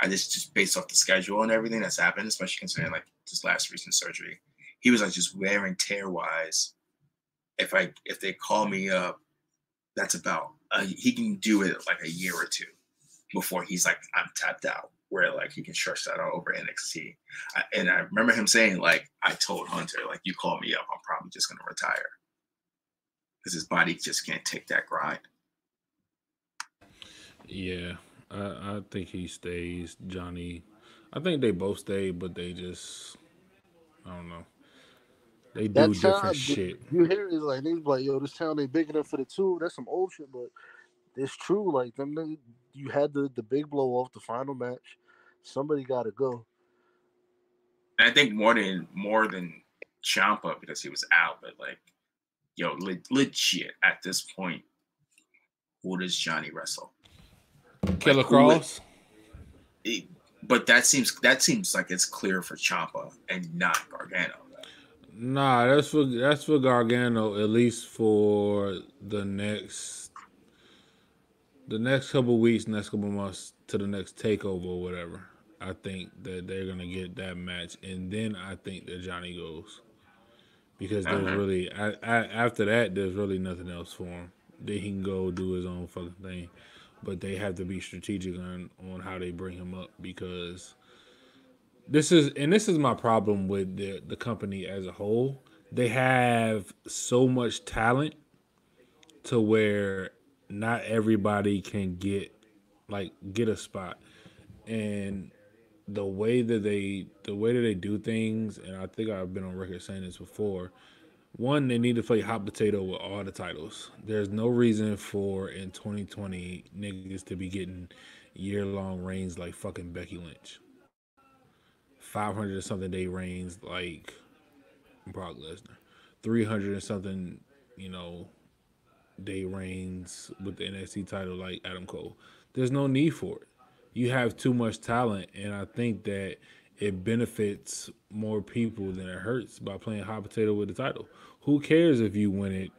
I just just based off the schedule and everything that's happened, especially considering like this last recent surgery, he was like just wear and tear wise. If I if they call me up, that's about he can do it like a year or two before he's like I'm tapped out. Where like he can stretch that out over NXT, I, and I remember him saying like I told Hunter like you call me up, I'm probably just gonna retire because his body just can't take that grind. Yeah, I, I think he stays. Johnny, I think they both stay, but they just, I don't know. They do that different town, shit. You hear it like they like, yo, this town ain't big enough for the two. That's some old shit, but it's true. Like them, they, you had the the big blow off the final match. Somebody got to go. And I think more than more than Ciampa because he was out, but like, yo, le- legit at this point, who does Johnny wrestle? Killer Kross. but that seems that seems like it's clear for Ciampa and not Gargano. Nah, that's for that's for Gargano at least for the next the next couple weeks, next couple months to the next takeover or whatever. I think that they're gonna get that match, and then I think that Johnny goes because there's uh-huh. really I, I, after that there's really nothing else for him. Then he can go do his own fucking thing but they have to be strategic on on how they bring him up because this is and this is my problem with the the company as a whole. They have so much talent to where not everybody can get like get a spot. And the way that they the way that they do things, and I think I've been on record saying this before, one, they need to play hot potato with all the titles. There's no reason for in 2020 niggas to be getting year long reigns like fucking Becky Lynch. 500 and something day reigns like Brock Lesnar, 300 and something, you know, day reigns with the NXT title like Adam Cole. There's no need for it. You have too much talent, and I think that it benefits more people than it hurts by playing hot potato with the title. Who cares if you win it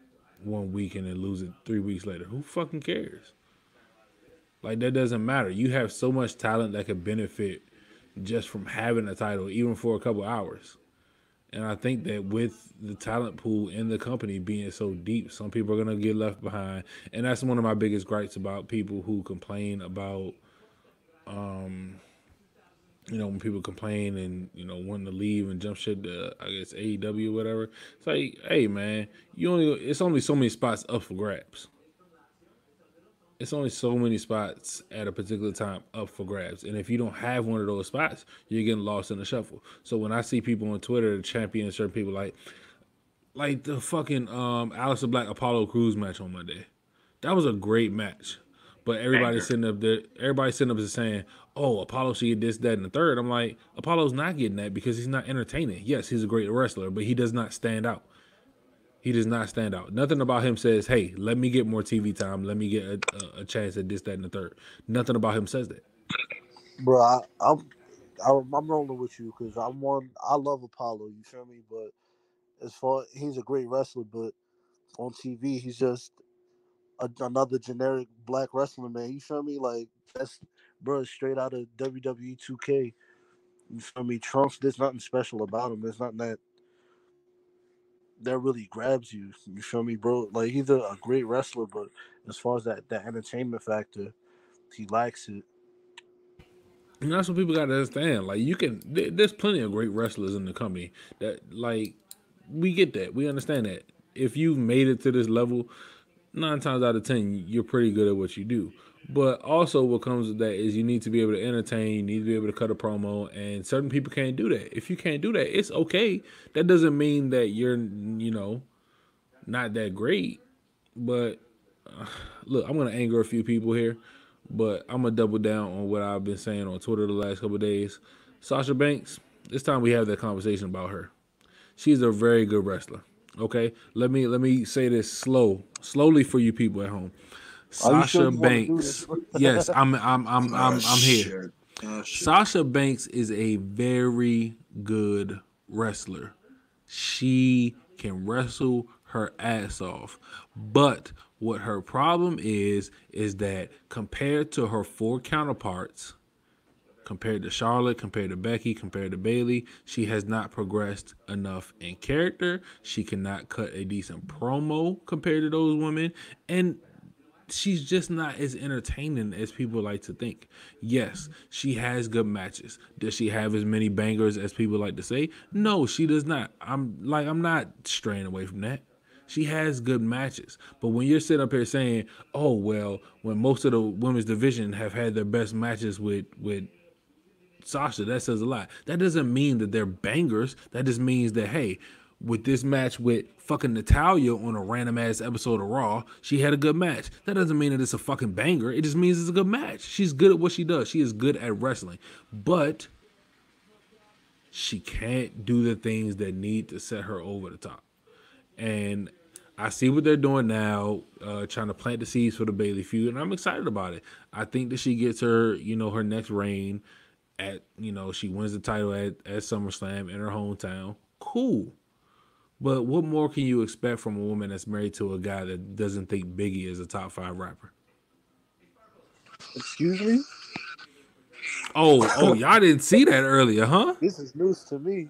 one week and then lose it three weeks later? Who fucking cares? Like that doesn't matter. You have so much talent that could benefit just from having a title, even for a couple hours. And I think that with the talent pool in the company being so deep, some people are gonna get left behind. And that's one of my biggest gripes about people who complain about um you know, when people complain and, you know, wanting to leave and jump shit to I guess AEW or whatever. It's like, hey man, you only it's only so many spots up for grabs it's only so many spots at a particular time up for grabs. And if you don't have one of those spots, you're getting lost in the shuffle. So when I see people on Twitter champion certain people like like the fucking um Aleister Black Apollo Crews match on Monday. That was a great match. But everybody's sitting up there everybody's sitting up there saying, Oh, Apollo should get this, that, and the third. I'm like, Apollo's not getting that because he's not entertaining. Yes, he's a great wrestler, but he does not stand out. He does not stand out. Nothing about him says, "Hey, let me get more TV time. Let me get a, a, a chance at this, that, and the third. Nothing about him says that. Bro, I, I'm I'm, I'm rolling with you because I'm one. I love Apollo. You feel me? But as far he's a great wrestler, but on TV he's just a, another generic black wrestler, man. You feel me? Like that's bro, straight out of WWE 2K. You feel me? Trunks, there's nothing special about him. There's nothing that that really grabs you. You feel me, bro? Like he's a, a great wrestler, but as far as that that entertainment factor, he lacks it. And that's what people got to understand. Like you can, there's plenty of great wrestlers in the company that like we get that, we understand that. If you've made it to this level, nine times out of ten, you're pretty good at what you do. But also, what comes with that is you need to be able to entertain. You need to be able to cut a promo, and certain people can't do that. If you can't do that, it's okay. That doesn't mean that you're, you know, not that great. But uh, look, I'm gonna anger a few people here, but I'm gonna double down on what I've been saying on Twitter the last couple days. Sasha Banks. This time we have that conversation about her. She's a very good wrestler. Okay, let me let me say this slow, slowly for you people at home. Sasha sure Banks. yes, I'm I'm I'm I'm, I'm here. Oh, Sasha Banks is a very good wrestler. She can wrestle her ass off. But what her problem is is that compared to her four counterparts, compared to Charlotte, compared to Becky, compared to Bayley, she has not progressed enough in character. She cannot cut a decent promo compared to those women. And she's just not as entertaining as people like to think. Yes, she has good matches. Does she have as many bangers as people like to say? No, she does not. I'm like I'm not straying away from that. She has good matches. But when you're sitting up here saying, "Oh, well, when most of the women's division have had their best matches with with Sasha, that says a lot. That doesn't mean that they're bangers. That just means that hey, with this match with fucking Natalya on a random ass episode of Raw, she had a good match. That doesn't mean that it's a fucking banger. It just means it's a good match. She's good at what she does. She is good at wrestling. But she can't do the things that need to set her over the top. And I see what they're doing now, uh, trying to plant the seeds for the Bayley feud, and I'm excited about it. I think that she gets her, you know, her next reign at, you know, she wins the title at, at SummerSlam in her hometown. Cool. But what more can you expect from a woman that's married to a guy that doesn't think Biggie is a top five rapper? Excuse me? Oh, oh, y'all didn't see that earlier, huh? This is news to me.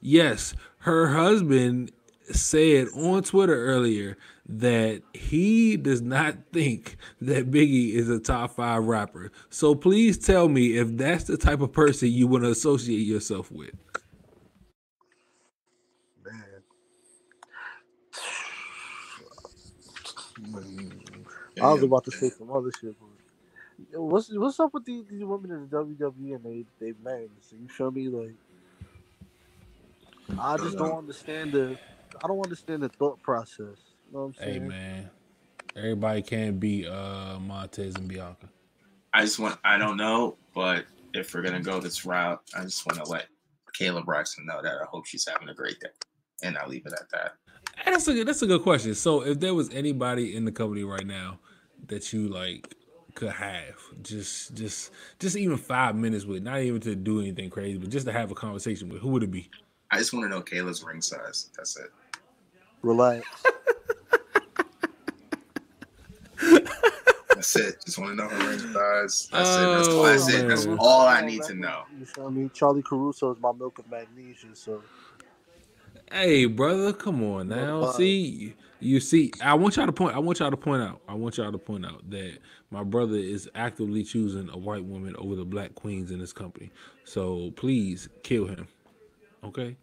Yes, her husband said on Twitter earlier that he does not think that Biggie is a top five rapper. So please tell me if that's the type of person you want to associate yourself with. I was about to say some other shit. But what's what's up with these, these women in the WWE and they they men? So you feel me? Like I just don't uh-huh. understand the I don't understand the thought process. You know what I'm saying? Hey man, everybody can't be uh Montez and Bianca. I just want I don't know, but if we're gonna go this route, I just want to let Kayla Braxton know that I hope she's having a great day, and I'll leave it at that. And that's a good, that's a good question. So, if there was anybody in the company right now that you like could have just just just even five minutes with, not even to do anything crazy, but just to have a conversation with, who would it be? I just want to know Kayla's ring size. That's it. Relax. That's it. Just want to know her ring size. That's it. That's all, that's, it. that's Oh, all I need to know. You feel me? Charly Caruso is my milk of magnesia, so Hey, brother, come on now. Uh, see, you see, I want y'all to point. I want y'all to point out. I want y'all to point out that my brother is actively choosing a white woman over the black queens in this company. So please kill him, okay?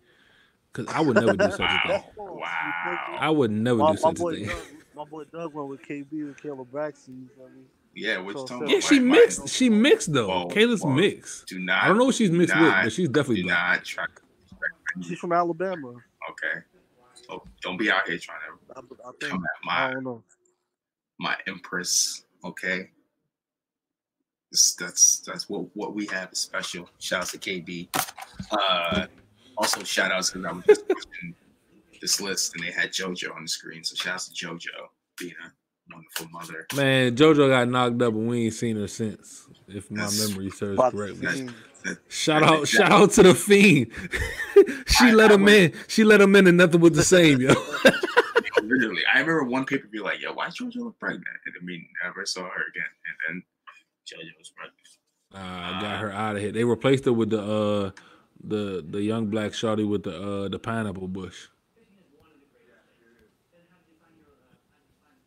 Because I would never do such a thing. Wow. I would never my, do such a thing. Dugg, my boy Dugg went with KB and Kayla Braxton. You feel me? Yeah, which you So- talking Yeah, she My- my- mixed. She mixed though. Whoa, Kayla's whoa. mixed. Do not. I don't know what she's mixed with, but she's definitely Do black. not try. She's from Alabama. Okay. Oh, don't be out here trying to I, I think. come at I my don't know. my empress. Okay. This, that's that's what what we have is special. Shout out to KB. Uh, also shout outs because I was just watching this list and they had JoJo on the screen. So shout out to JoJo being a wonderful mother. Man, JoJo got knocked up and we ain't seen her since, if my That's- memory serves correctly. the Shout out, exactly- shout out to the fiend. she I- let I him would- in. She let him in, and nothing was the same, yo. Literally, I remember one paper be like, "Yo, why JoJo look pregnant?" And then we never saw her again. And then JoJo was pregnant. Uh, got her out of here. They replaced her with the uh, the the young black shawty with the uh, the pineapple bush.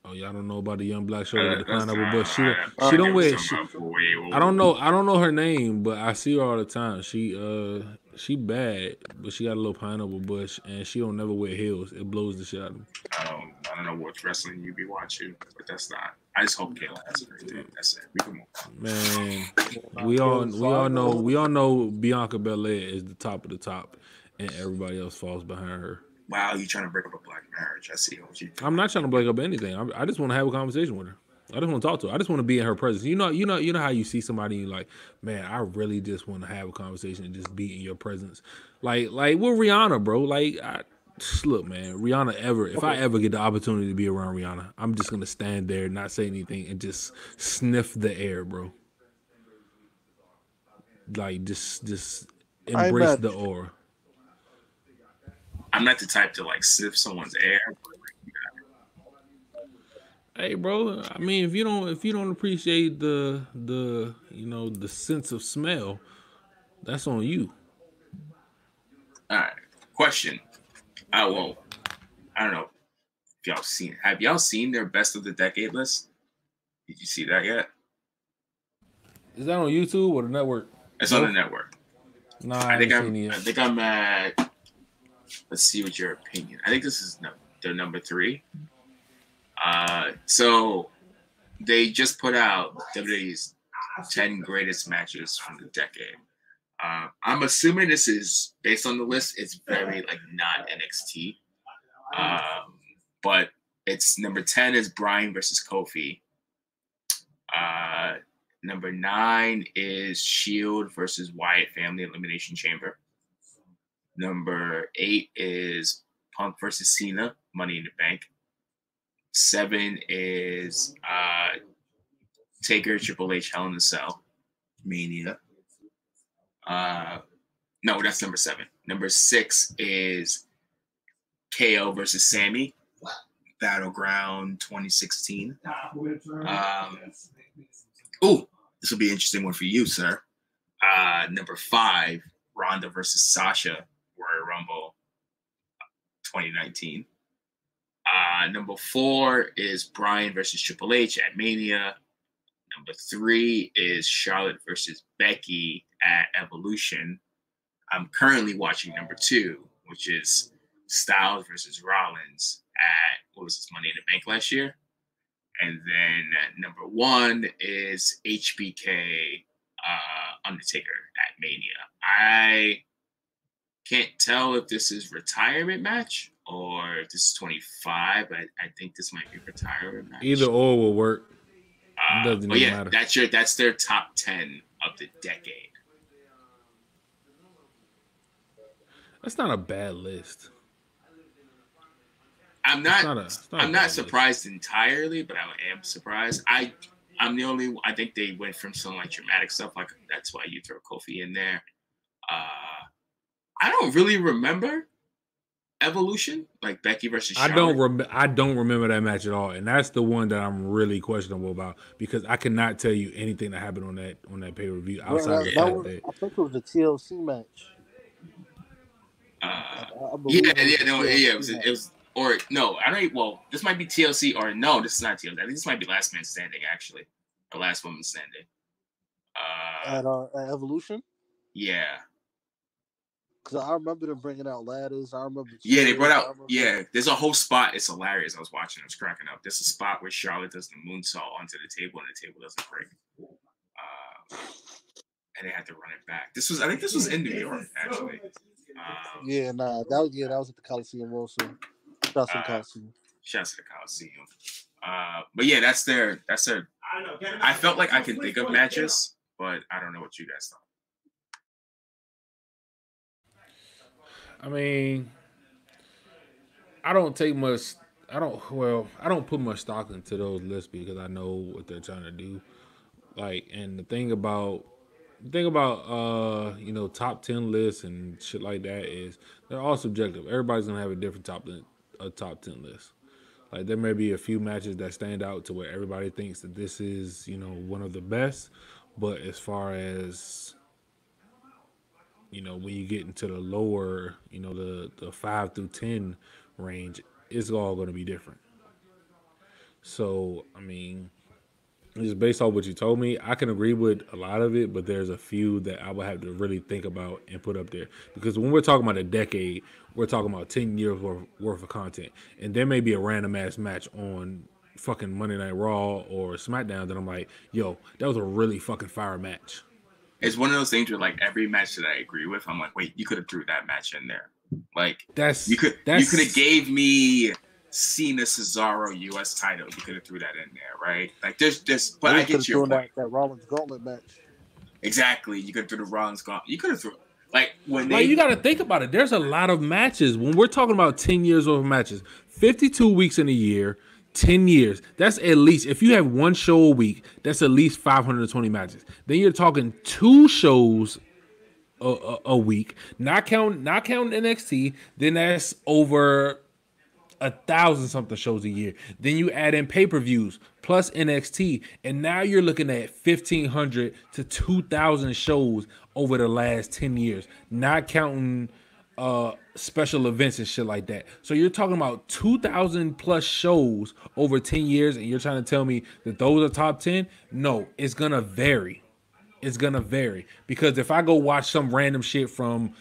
Oh, y'all don't know about the young black shawty with the pineapple bush. She I- she don't wear. She, you're talking about. Wait, wait, I don't know. I don't know her name, but I see her all the time. She uh she bad, but she got a little pineapple bush, and she don't never wear heels. It blows the shit out of me. I don't, I don't know what wrestling you be watching, but that's not. I just hope Kayla has a great day. That's it. We can move on. Man, we all we all know we all know Bianca Belair is the top of the top, and everybody else falls behind her. Wow, you trying to break up a black marriage? I see what you. I'm not trying to break up anything. I'm, I just want to have a conversation with her. I just want to talk to her. I just want to be in her presence. You know, you know, you know how you see somebody and you're like, man, I really just want to have a conversation and just be in your presence. Like, like with Rihanna, bro. Like, I, look, man, Rihanna ever, if I ever get the opportunity to be around Rihanna, I'm just gonna stand there, not say anything, and just sniff the air, bro. Like, just, just embrace the aura. I'm not the type to like sniff someone's air. But like, you got Hey, bro. I mean, if you don't if you don't appreciate the the you know the sense of smell, that's on you. All right. Question. Uh, I won't. I don't know if y'all seen. Have y'all seen their best of the decade list? Did you see that yet? Is that on YouTube or the network? It's on the network. Nah, I I, think haven't I'm. I think I'm at. Let's see what your opinion. I think this is no, their number three. Uh, so they just put out WWE's ten greatest matches from the decade. Uh, I'm assuming this is based on the list. It's very like not NXT, um, but it's number ten is Bryan versus Kofi. Uh, number nine is Shield versus Wyatt Family Elimination Chamber. Number eight is Punk versus Cena, Money in the Bank. Seven is uh, Taker, Triple H, Hell in a Cell, Mania. Uh, no, that's number seven. Number six is KO versus Sami, Battleground 2016. Um, oh, this will be an interesting one for you, sir. Uh, number five, Ronda versus Sasha, Rumble 2019. Uh, number four is Bryan versus Triple H at Mania. Number three is Charlotte versus Becky at Evolution. I'm currently watching number two, which is Styles versus Rollins at what was this Money in the Bank last year? And then number one is HBK uh, Undertaker at Mania. I can't tell if this is retirement match or if this is 25. I, I think this might be retirement match. Either or will work. Uh, doesn't but yeah, matter. that's your that's their top 10 of the decade. That's not a bad list. I'm not. not a- not I'm not list. surprised entirely, but I am surprised. I I'm the only. I think they went from some like dramatic stuff. Like that's why you throw Kofi in there. Uh, I don't really remember Evolution, like Becky versus. I don't rem- I don't remember that match at all, and that's the one that I'm really questionable about because I cannot tell you anything that happened on that on that pay per view outside of that, the that was, that I think it was a TLC match. Uh, I, I yeah, yeah, no, TLC yeah. It was, it was, or no, I don't. Well, this might be TLC, or no, this is not TLC. I think this might be Last Man Standing, actually, or Last Woman Standing. Uh, at, uh, at Evolution. yeah, Because I remember them bringing out ladders. I remember. yeah. They brought out. Yeah, there's a whole spot. It's hilarious. I was watching. I was cracking up. There's a spot where Charlotte does the moonsault onto the table, and the table doesn't break. Uh, and they had to run it back. This was, I think, this was in New York, actually. Um, Yeah, nah, that was yeah, that was at the Coliseum also. That's the Uh, Coliseum. Shouts to the Coliseum. Uh, but yeah, that's their that's their. I felt like I can think of matches, but I don't know what you guys thought. I mean, I don't take much. I don't. Well, I don't put much stock into those lists because I know what they're trying to do. Like, and the thing about the thing about uh, you know, top ten lists and shit like that is they're all subjective. Everybody's gonna have a different top a top ten list. Like, there may be a few matches that stand out to where everybody thinks that this is, you know, one of the best. But as far as you know, when you get into the lower, you know, the the five through ten range, it's all going to be different. So, I mean, just based off what you told me, I can agree with a lot of it, but there's a few that I would have to really think about and put up there because when we're talking about a decade, we're talking about ten years worth, worth of content, and there may be a random ass match on fucking Monday Night Raw or SmackDown that I'm like, yo, that was a really fucking fire match. It's one of those things where like every match that I agree with, I'm like, wait, you could have threw that match in there. Like That's you could you could have gave me Cena Cesaro US title. You could have threw that in there, right? Like there's this, but I get your that, point. that Rollins Gauntlet match. Exactly. You could have threw the Rollins gauntlet. You could have threw like when Like you got to think about it. There's a lot of matches when we're talking about ten years worth of matches. Fifty-two weeks in a year, ten years. That's at least if you have one show a week, that's at least five hundred and twenty matches. Then you're talking two shows a, a, a week, not count not counting NXT. Then that's over a thousand something shows a year. Then you add in pay per views plus NXT, and now you're looking at fifteen hundred to two thousand shows over the last ten years, not counting uh special events and shit like that. So you're talking about two thousand plus shows over ten years, and you're trying to tell me that those are top ten? No, it's gonna vary. It's gonna vary because if I go watch some random shit from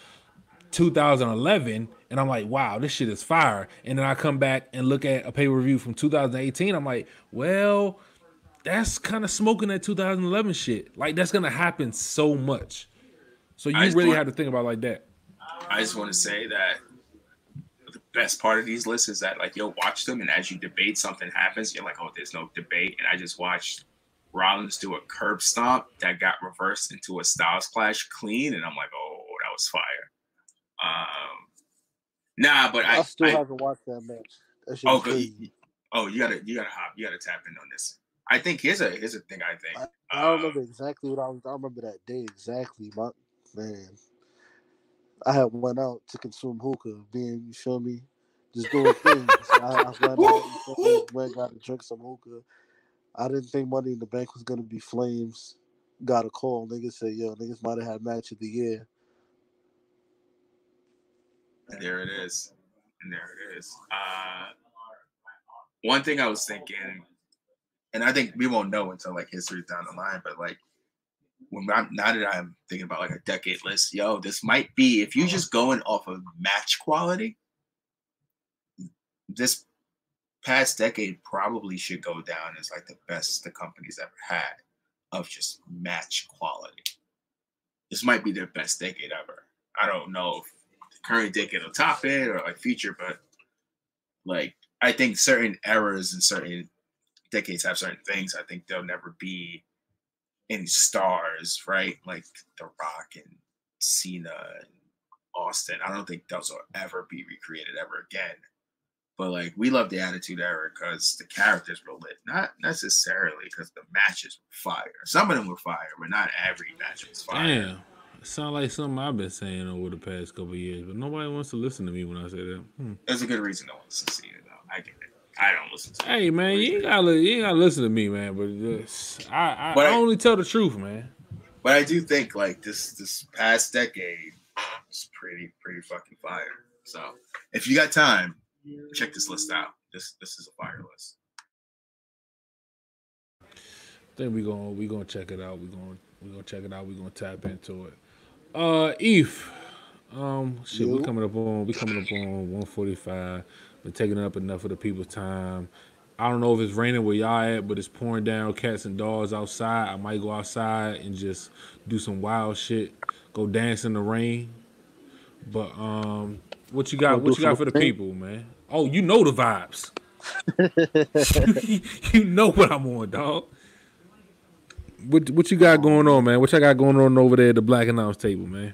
2011 and I'm like, wow, this shit is fire. And then I come back and look at a pay per view from 2018. I'm like, well, that's kind of smoking that 2011 shit. Like, that's going to happen so much. So you really have to think about it like that. I just want to say that the best part of these lists is that like you'll watch them and as you debate something happens, you're like, oh, there's no debate. And I just watched Rollins do a curb stomp that got reversed into a Styles Clash clean, and I'm like, oh, that was fire. Um, nah, but I, I, still I- haven't watched that match. That oh, was oh, you gotta, you gotta hop, you gotta tap in on this. I think here's a here's a thing. I think I don't Uh, remember exactly what I was. I remember that day exactly. My man, I had went out to consume hookah, being you feel me, just doing things. I, I went out, you went got to drink some hookah. I didn't think Money in the Bank was gonna be Flames. Got a call. Niggas said, "Yo, niggas might have had match of the year." There it is. And there it is. Uh, one thing I was thinking, and I think we won't know until like history down the line, but like when I'm now that I'm thinking about like a decade list, yo, this might be if you're just going off of match quality, this past decade probably should go down as like the best the company's ever had of just match quality. This might be their best decade ever. I don't know if the current decade will top it or like future, but like I think certain eras and certain decades have certain things. I think they'll never be any stars, right? Like The Rock and Cena and Austin. I don't think those will ever be recreated ever again. But like we love the Attitude Era because the characters were lit, not necessarily because the matches were fire. Some of them were fire, but not every match was fire. Damn. It sounds like something I've been saying over the past couple years, but nobody wants to listen to me when I say that. Hmm. There's a good reason no one listens to you, though. I get it. I don't listen to. Hey man, you ain't gotta you ain't gotta listen to me, man. But just, I I, But I I- only tell the truth, man. But I do think like this this past decade is pretty pretty fucking fire. So if you got time, check this list out. This this is a fire list. think we gonna we gonna check it out. We gonna we gonna check it out. We gonna tap into it. Uh, EPH. Um, shit, we Yo. coming up on we coming up on one forty five. Been taking up enough of the people's time. I don't know if it's raining where y'all at, but it's pouring down. Cats and dogs outside. I might go outside and just do some wild shit. Go dance in the rain. But um, what you got? What you got for the people, man? Oh, you know the vibes. you know what I'm on, dog. What what you got going on, man? What y'all got going on over there at the Black Announce table, man?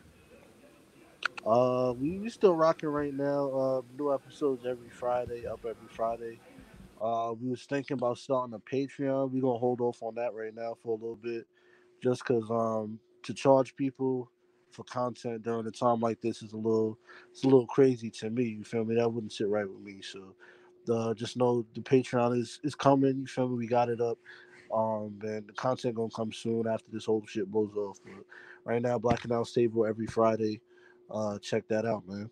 Uh, we, we still rocking right now. Uh, new episodes every Friday, up every Friday. Uh, we was thinking about starting a Patreon. We gonna hold off on that right now for a little bit, just cause um to charge people for content during a time like this is a little it's a little crazy to me. You feel me? That wouldn't sit right with me. So, uh, just know the Patreon is is coming. You feel me? We got it up. Um, and the content gonna come soon after this whole shit blows off. But right now, Black Announce Table every Friday uh check that out man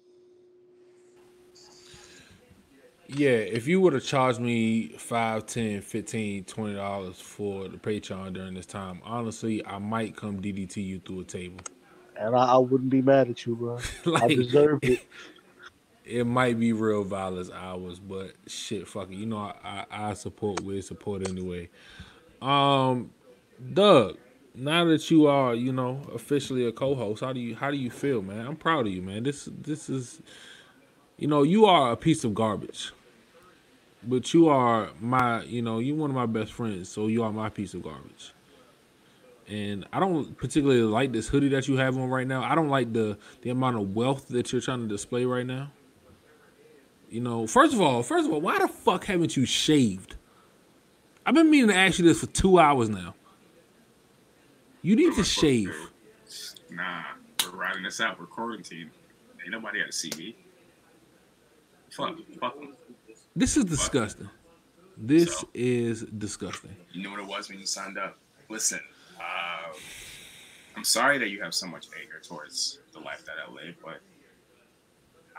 Yeah, if you would have charged me 5 10 15 20 dollars for the Patreon during this time, honestly, I might come DDT you through a table. and i, I wouldn't be mad at you bro i deserve it it might be real violence hours, but shit, fuck it. You know, I, I, I support with support anyway. Um, Dugg, now that you are, you know, officially a co-host, how do you how do you feel, man? I'm proud of you, man. This this is, you know, you are a piece of garbage, but you are my, you know, you're one of my best friends, so you are my piece of garbage. And I don't particularly like this hoodie that you have on right now. I don't like the the amount of wealth that you're trying to display right now. You know, first of all, first of all, why the fuck haven't you shaved? I've been meaning to ask you this for two hours now. You need to shave. Nah, we're riding this out. We're quarantined. Ain't nobody got to see me. Fuck, fuck 'em. This is disgusting. This So? is disgusting. You know what it was when you signed up. Listen, uh, I'm sorry that you have so much anger towards the life that I live, but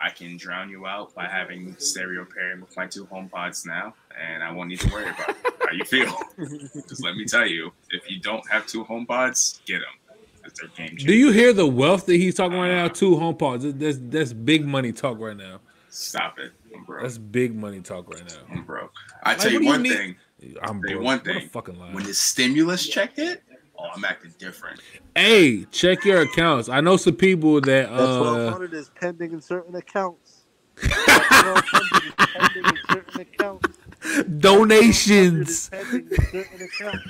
I can drown you out by having stereo pairing with my two home pods now, and I won't need to worry about how you feel. Just let me tell you, if you don't have two home pods, get them. It's their game Do you hear the wealth that he's talking right uh-huh. now? Two home pods. That's that's big money talk right now. Stop it. I'm broke. That's big money talk right now. I'm broke. I Like, tell you you one need- thing. I'm broke. one What a thing. fucking lie. When the stimulus check hit, oh, I'm acting different. Hey, check your accounts. I know some people that that uh 1200 is pending in certain accounts that 1200 is pending in certain accounts donations. pending in certain accounts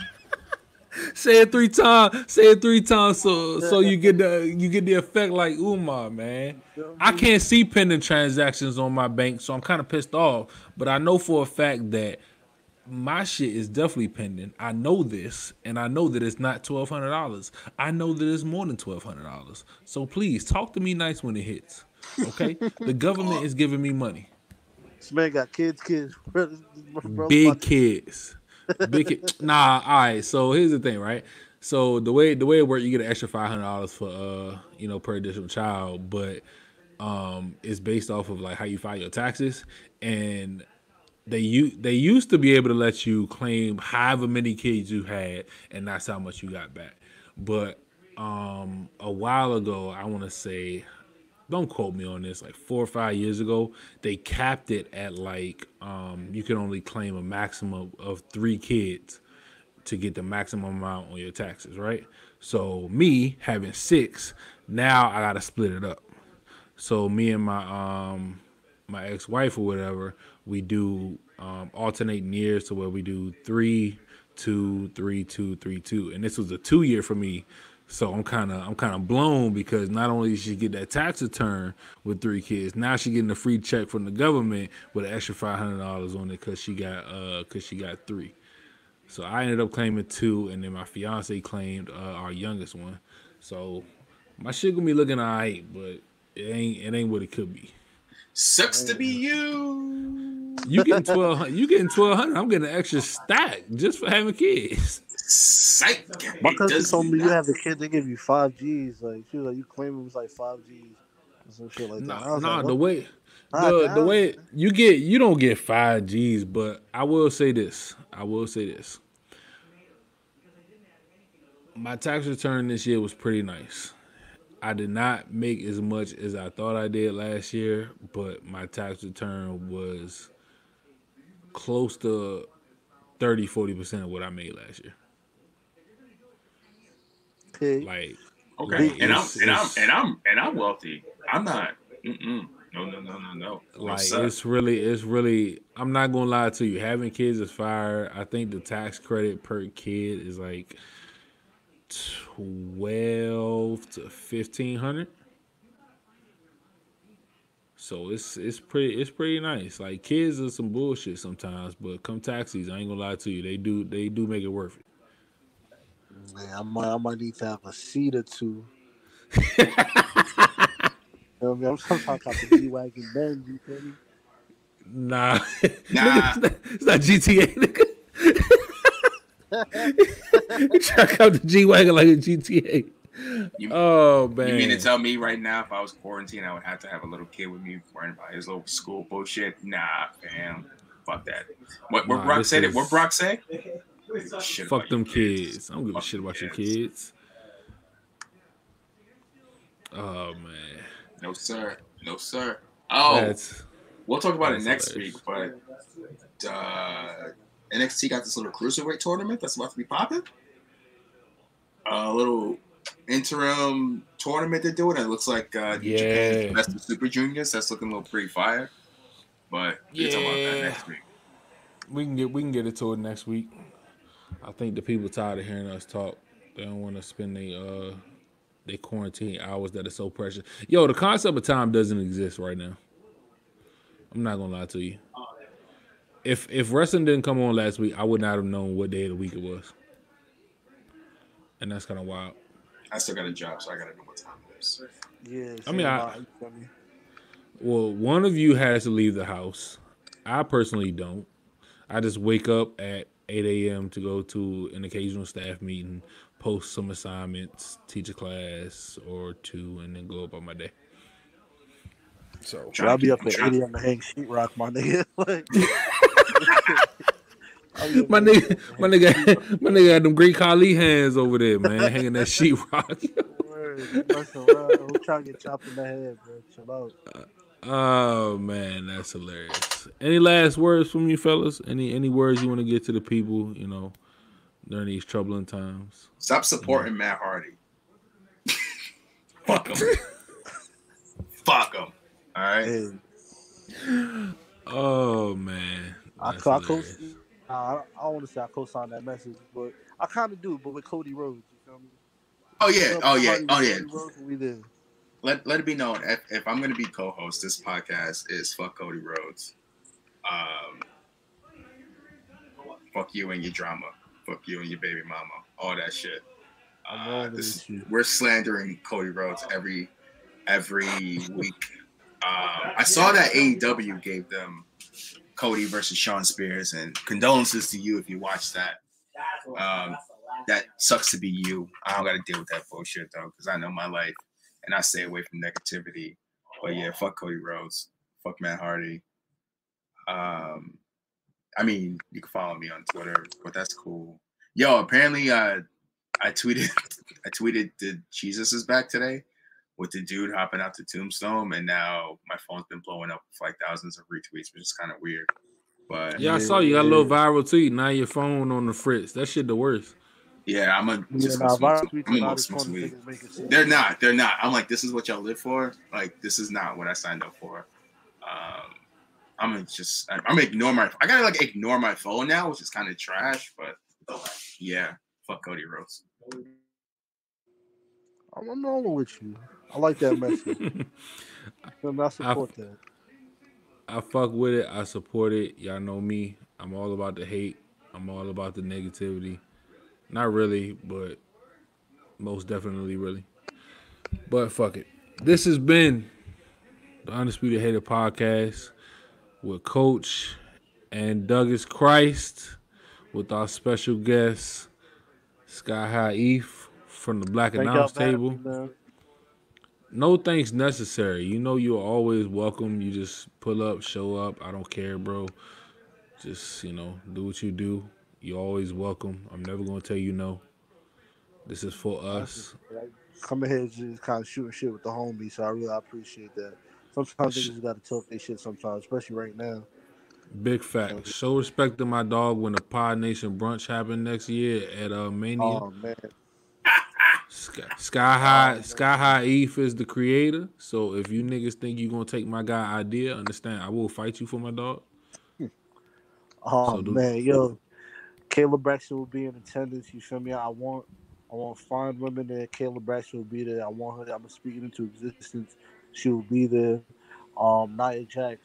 Say it three times. Say it three times so so you get the you get the effect like Umar, man. I can't see pending transactions on my bank, so I'm kind of pissed off. But I know for a fact that my shit is definitely pending. I know this, and I know that it's not twelve hundred dollars. I know that it's more than twelve hundred dollars. So please talk to me nice when it hits. Okay, the government is giving me money. this man got kids kids bro, this- this big kids. Big kid. Nah, all right. So here's the thing, right? So the way the way it works, you get an extra five hundred dollars for uh you know per additional child, but um it's based off of like how you file your taxes and they u- they used to be able to let you claim however many kids you had and that's how much you got back. But um a while ago, I want to say don't quote me on this like four or five years ago they capped it at like um you can only claim a maximum of three kids to get the maximum amount on your taxes right so me having six now i gotta split it up so me and my um my ex-wife or whatever we do um alternating years to where we do three two three two three two and this was a two year for me So I'm kind of I'm kind of blown because not only did she get that tax return with three kids, now she getting a free check from the government with an extra five hundred dollars on it because she got uh because she got three. So I ended up claiming two, and then my fiance claimed uh, our youngest one. So my shit gonna be looking alright, but it ain't it ain't what it could be. Sucks to be you. You getting twelve? You getting twelve hundred? I'm getting an extra stack just for having kids. Psych. My cousin told me you have a kid, they give you five G's. Like she was like, you claim it was like five G's or some shit like that. Nah, nah like, the way the, the way you get you don't get five G's, but I will say this. I will say this. My tax return this year was pretty nice. I did not make as much as I thought I did last year, but my tax return was close to 30 40% of what I made last year. Okay. Like Okay, Like, and I'm and I'm and I'm and I'm wealthy. I'm not. Mm-mm. No, no, no, no, no. No, like sir. it's really it's really i'm not gonna lie to you having kids is fire i think the tax credit per kid is like 12 to 1500 so it's it's pretty it's pretty nice like kids are some bullshit sometimes but come taxis i ain't gonna lie to you they do they do make it worth it Man, I might, I might need to have a seat or two. you know what I mean? I'm talking about the G wagon Benz. You feel me? nah Nah. It's, not, it's not gta nigga check out the g-wagon like a gta You- oh man You mean to tell me right now, if I was quarantined, I would have to have a little kid with me worrying about his little school bullshit? Nah, fam. Fuck that. What, what Nah, Brock said? It. is- What Brock say? Shit Fuck them your kids. I don't give a shit about your kids. kids. Oh man, No sir. No sir. Oh, that's we'll talk about it next hilarious. week. But uh, NXT got this little cruiserweight tournament that's about to be popping. A little interim tournament they're doing. It looks like uh, Yeah. Japan's best of Super Juniors. That's looking a little pretty fire. But we'll talk about that Yeah. next week. we can get we can get it to it next week. I think the people tired of hearing us talk. They don't want to spend their uh they quarantine hours that are so precious. Yo, the concept of time doesn't exist right now. I'm not gonna lie to you. If if wrestling didn't come on last week, I would not have known what day of the week it was. And that's kind of wild. I still got a job, so I gotta know what time it is. Yeah. I mean, I- amount, you feel me? Well, one of you has to leave the house. I personally don't. I just wake up at 8 a.m. to go to an occasional staff meeting, post some assignments, teach a class or two, and then go about my day. So I'll be up at trying- 80 on the hang sheetrock, my nigga. Like, I'll be up my nigga, my on the hang nigga, my nigga had them great Kali hands over there, man, hanging that sheetrock. Word, messing. Who trying to get chopped in the head, bro? Chill out. Uh, oh man, that's hilarious. Any last words from you fellas? Any any words you want to get to the people? You know, during these troubling times. Stop supporting Matt Hardy. Fuck him. Fuck him. All right. Hey, Oh man, I, That's I, co- hilarious. I don't want to say I co-sign that message, but I kind of do. But with Cody Rhodes, you feel me? Oh yeah. Oh yeah. Oh yeah. Rhodes, we there. Let let it be known if, if I'm gonna be co-host, this podcast is fuck Cody Rhodes. Um, fuck you and your drama. Fuck you and your baby mama. All that shit. I'm Uh, this, we're slandering Cody Rhodes every every week. Um, I saw that AEW gave them Cody versus Shawn Spears, and condolences to you if you watch that. Um, that sucks to be you. I don't got to deal with that bullshit though, because I know my life and I stay away from negativity. But yeah, fuck Cody Rhodes, fuck Matt Hardy. Um, I mean, you can follow me on Twitter, but that's cool. Yo, apparently, uh, I tweeted, I tweeted that Jesus is back today with the dude hopping out to tombstone, and now my phone's been blowing up with like thousands of retweets, which is kind of weird. But Yeah, I saw you got a little viral tweet. Now your phone on the fritz. That shit the worst. yeah, I'm gonna Yeah, just nah, smoke viral some- I'm gonna go not as smoke fun some as weed. niggas make it seem. They're not. They're not. I'm like, this is what y'all live for. Like, this is not what I signed up for. Um, I'm gonna just. I'm gonna ignore my. I gotta like ignore my phone now, which is kind of trash. But yeah, fuck Cody Rhodes. I'm, I'm normal with you. I like that message. I support I, that. I fuck with it. I support it. Y'all know me. I'm all about the hate. I'm all about the negativity. Not really, but most definitely really. But fuck it. This has been the Undisputed Hater podcast with Coach and Duggus Christ with our special guest Sky High EPH from the Black Thank Announce Table. No thanks necessary. You know you're always welcome. You just pull up, show up. I don't care, bro. Just you know, do what you do. You're always welcome. I'm never gonna tell you no. This is for us. Come ahead, just kind of shooting shit with the homies. So I really appreciate that. Sometimes they just gotta talk their shit sometimes, especially right now. Big fact. Show respect to my dog when the Pod Nation brunch happen next year at uh Mania. Oh man. Sky, Sky High Sky High EPH is the creator. So if you niggas think you gonna take my guy idea, understand I will fight you for my dog. Oh so man, yo, Kayla Braxton will be in attendance. You feel me? I want I want fine women there. Kayla Braxton will be there. I want her. I'm speaking into existence. She will be there. Um, Nia Jax,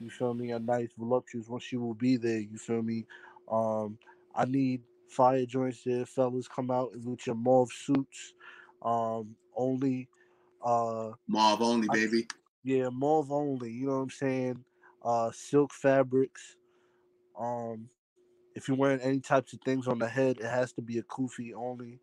you feel me? A nice voluptuous one. She will be there. You feel me? Um, I need fire joints there. Fellas, come out with your mauve suits. Um, only. Uh, mauve only, baby. yeah, mauve only. You know what I'm saying? Uh, silk fabrics. Um, if you're wearing any types of things on the head, it has to be a kufi only.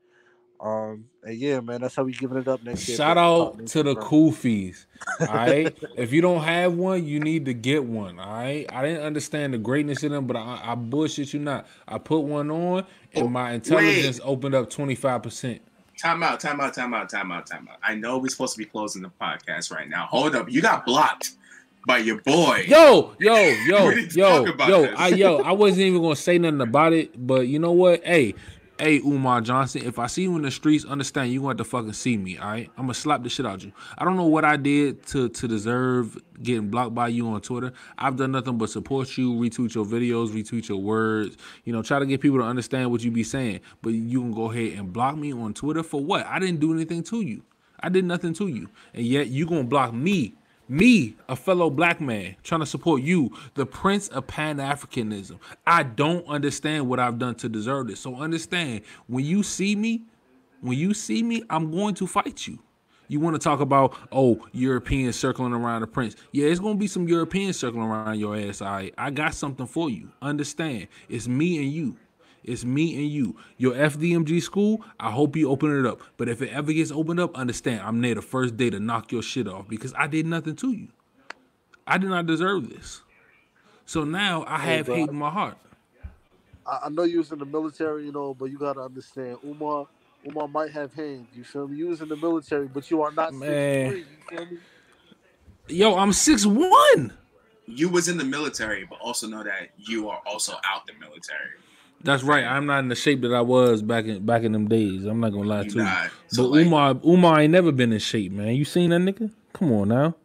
Um, and yeah, man, that's how we giving it up next year. Shout out to the Kufis. All right. if you don't have one, you need to get one. All right. I didn't understand the greatness of them, but I, I bullshit you not. I put one on and my intelligence Wait. opened up 25%. Time out, time out, time out, time out, time out. I know we're supposed to be closing the podcast right now. Hold up. You got blocked by your boy. Yo, yo, yo, yo, yo, I yo, I wasn't even gonna say nothing about it, but you know what? Hey, hey Umar Johnson, if I see you in the streets, understand you want to fucking see me, all right? I'm gonna slap the shit out you. I don't know what I did to to deserve getting blocked by you on Twitter. I've done nothing but support you, retweet your videos, retweet your words, you know, try to get people to understand what you be saying. But you can go ahead and block me on Twitter for what? I didn't do anything to you. I did nothing to you. And yet you gonna block me me, a fellow black man, trying to support you, the prince of Pan Africanism. I don't understand what I've done to deserve this. So understand when you see me, when you see me, I'm going to fight you. You want to talk about oh Europeans circling around the prince? Yeah, it's gonna be some Europeans circling around your ass. I I got something for you. Understand? It's me and you. It's me and you. Your FDMG school, I hope you open it up. But if it ever gets opened up, understand I'm there the first day to knock your shit off because I did nothing to you. I did not deserve this. So now I have hey, hate in my heart. I know you was in the military, you know, but you gotta understand, Umar. Umar might have hands. You feel me? You was in the military, but you are not Man. Three, you feel me? Yo, I'm six one. You was in the military, but also know that you are also out the military. That's right. I'm not in the shape that I was back in back in them days. I'm not gonna lie to you. So but like, Umar, Umar ain't never been in shape, man. You seen that nigga? Come on now.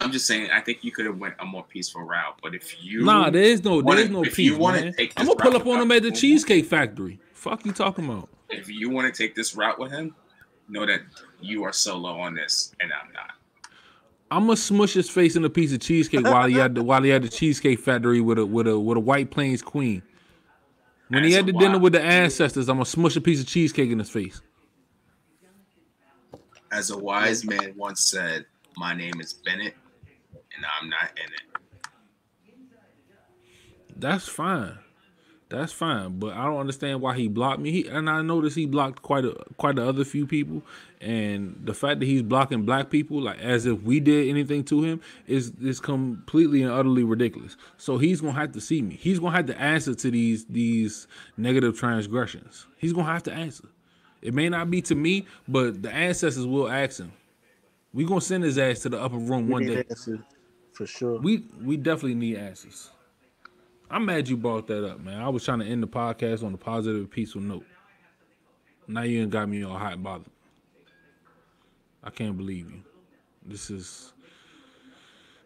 I'm just saying. I think you could have went a more peaceful route. But if you nah, there is no there is no peace, man. I'm gonna pull up on him at the Cheesecake Factory. Fuck you talking about? If you want to take this route with him, know that you are solo on this, and I'm not. I'm gonna smush his face in a piece of cheesecake while he had the while he had the Cheesecake Factory with a with a with a White Plains Queen. When he had the dinner with the ancestors, I'm gonna smush a piece of cheesecake in his face. As a wise man once said, "My name is Bennett, and I'm not in it." That's fine. That's fine, but I don't understand why he blocked me. He, and I noticed he blocked quite a quite a other few people, and the fact that he's blocking black people, like as if we did anything to him, is is completely and utterly ridiculous. So he's gonna have to see me. He's gonna have to answer to these these negative transgressions. He's gonna have to answer. It may not be to me, but the ancestors will ask him. We gonna send his ass to the upper room we one day. for sure. We we definitely need answers. I'm mad you brought that up, man. I was trying to end the podcast on a positive, peaceful note. Now you ain't got me all hot and bothered. I can't believe you. This is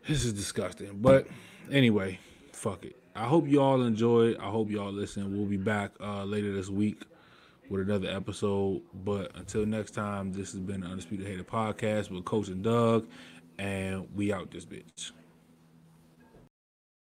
this is disgusting. But anyway, fuck it. I hope you all enjoyed. I hope y'all listen. We'll be back uh, later this week with another episode. But until next time, this has been the Undisputed Hater Podcast with Coach and Dugg, and we out this bitch.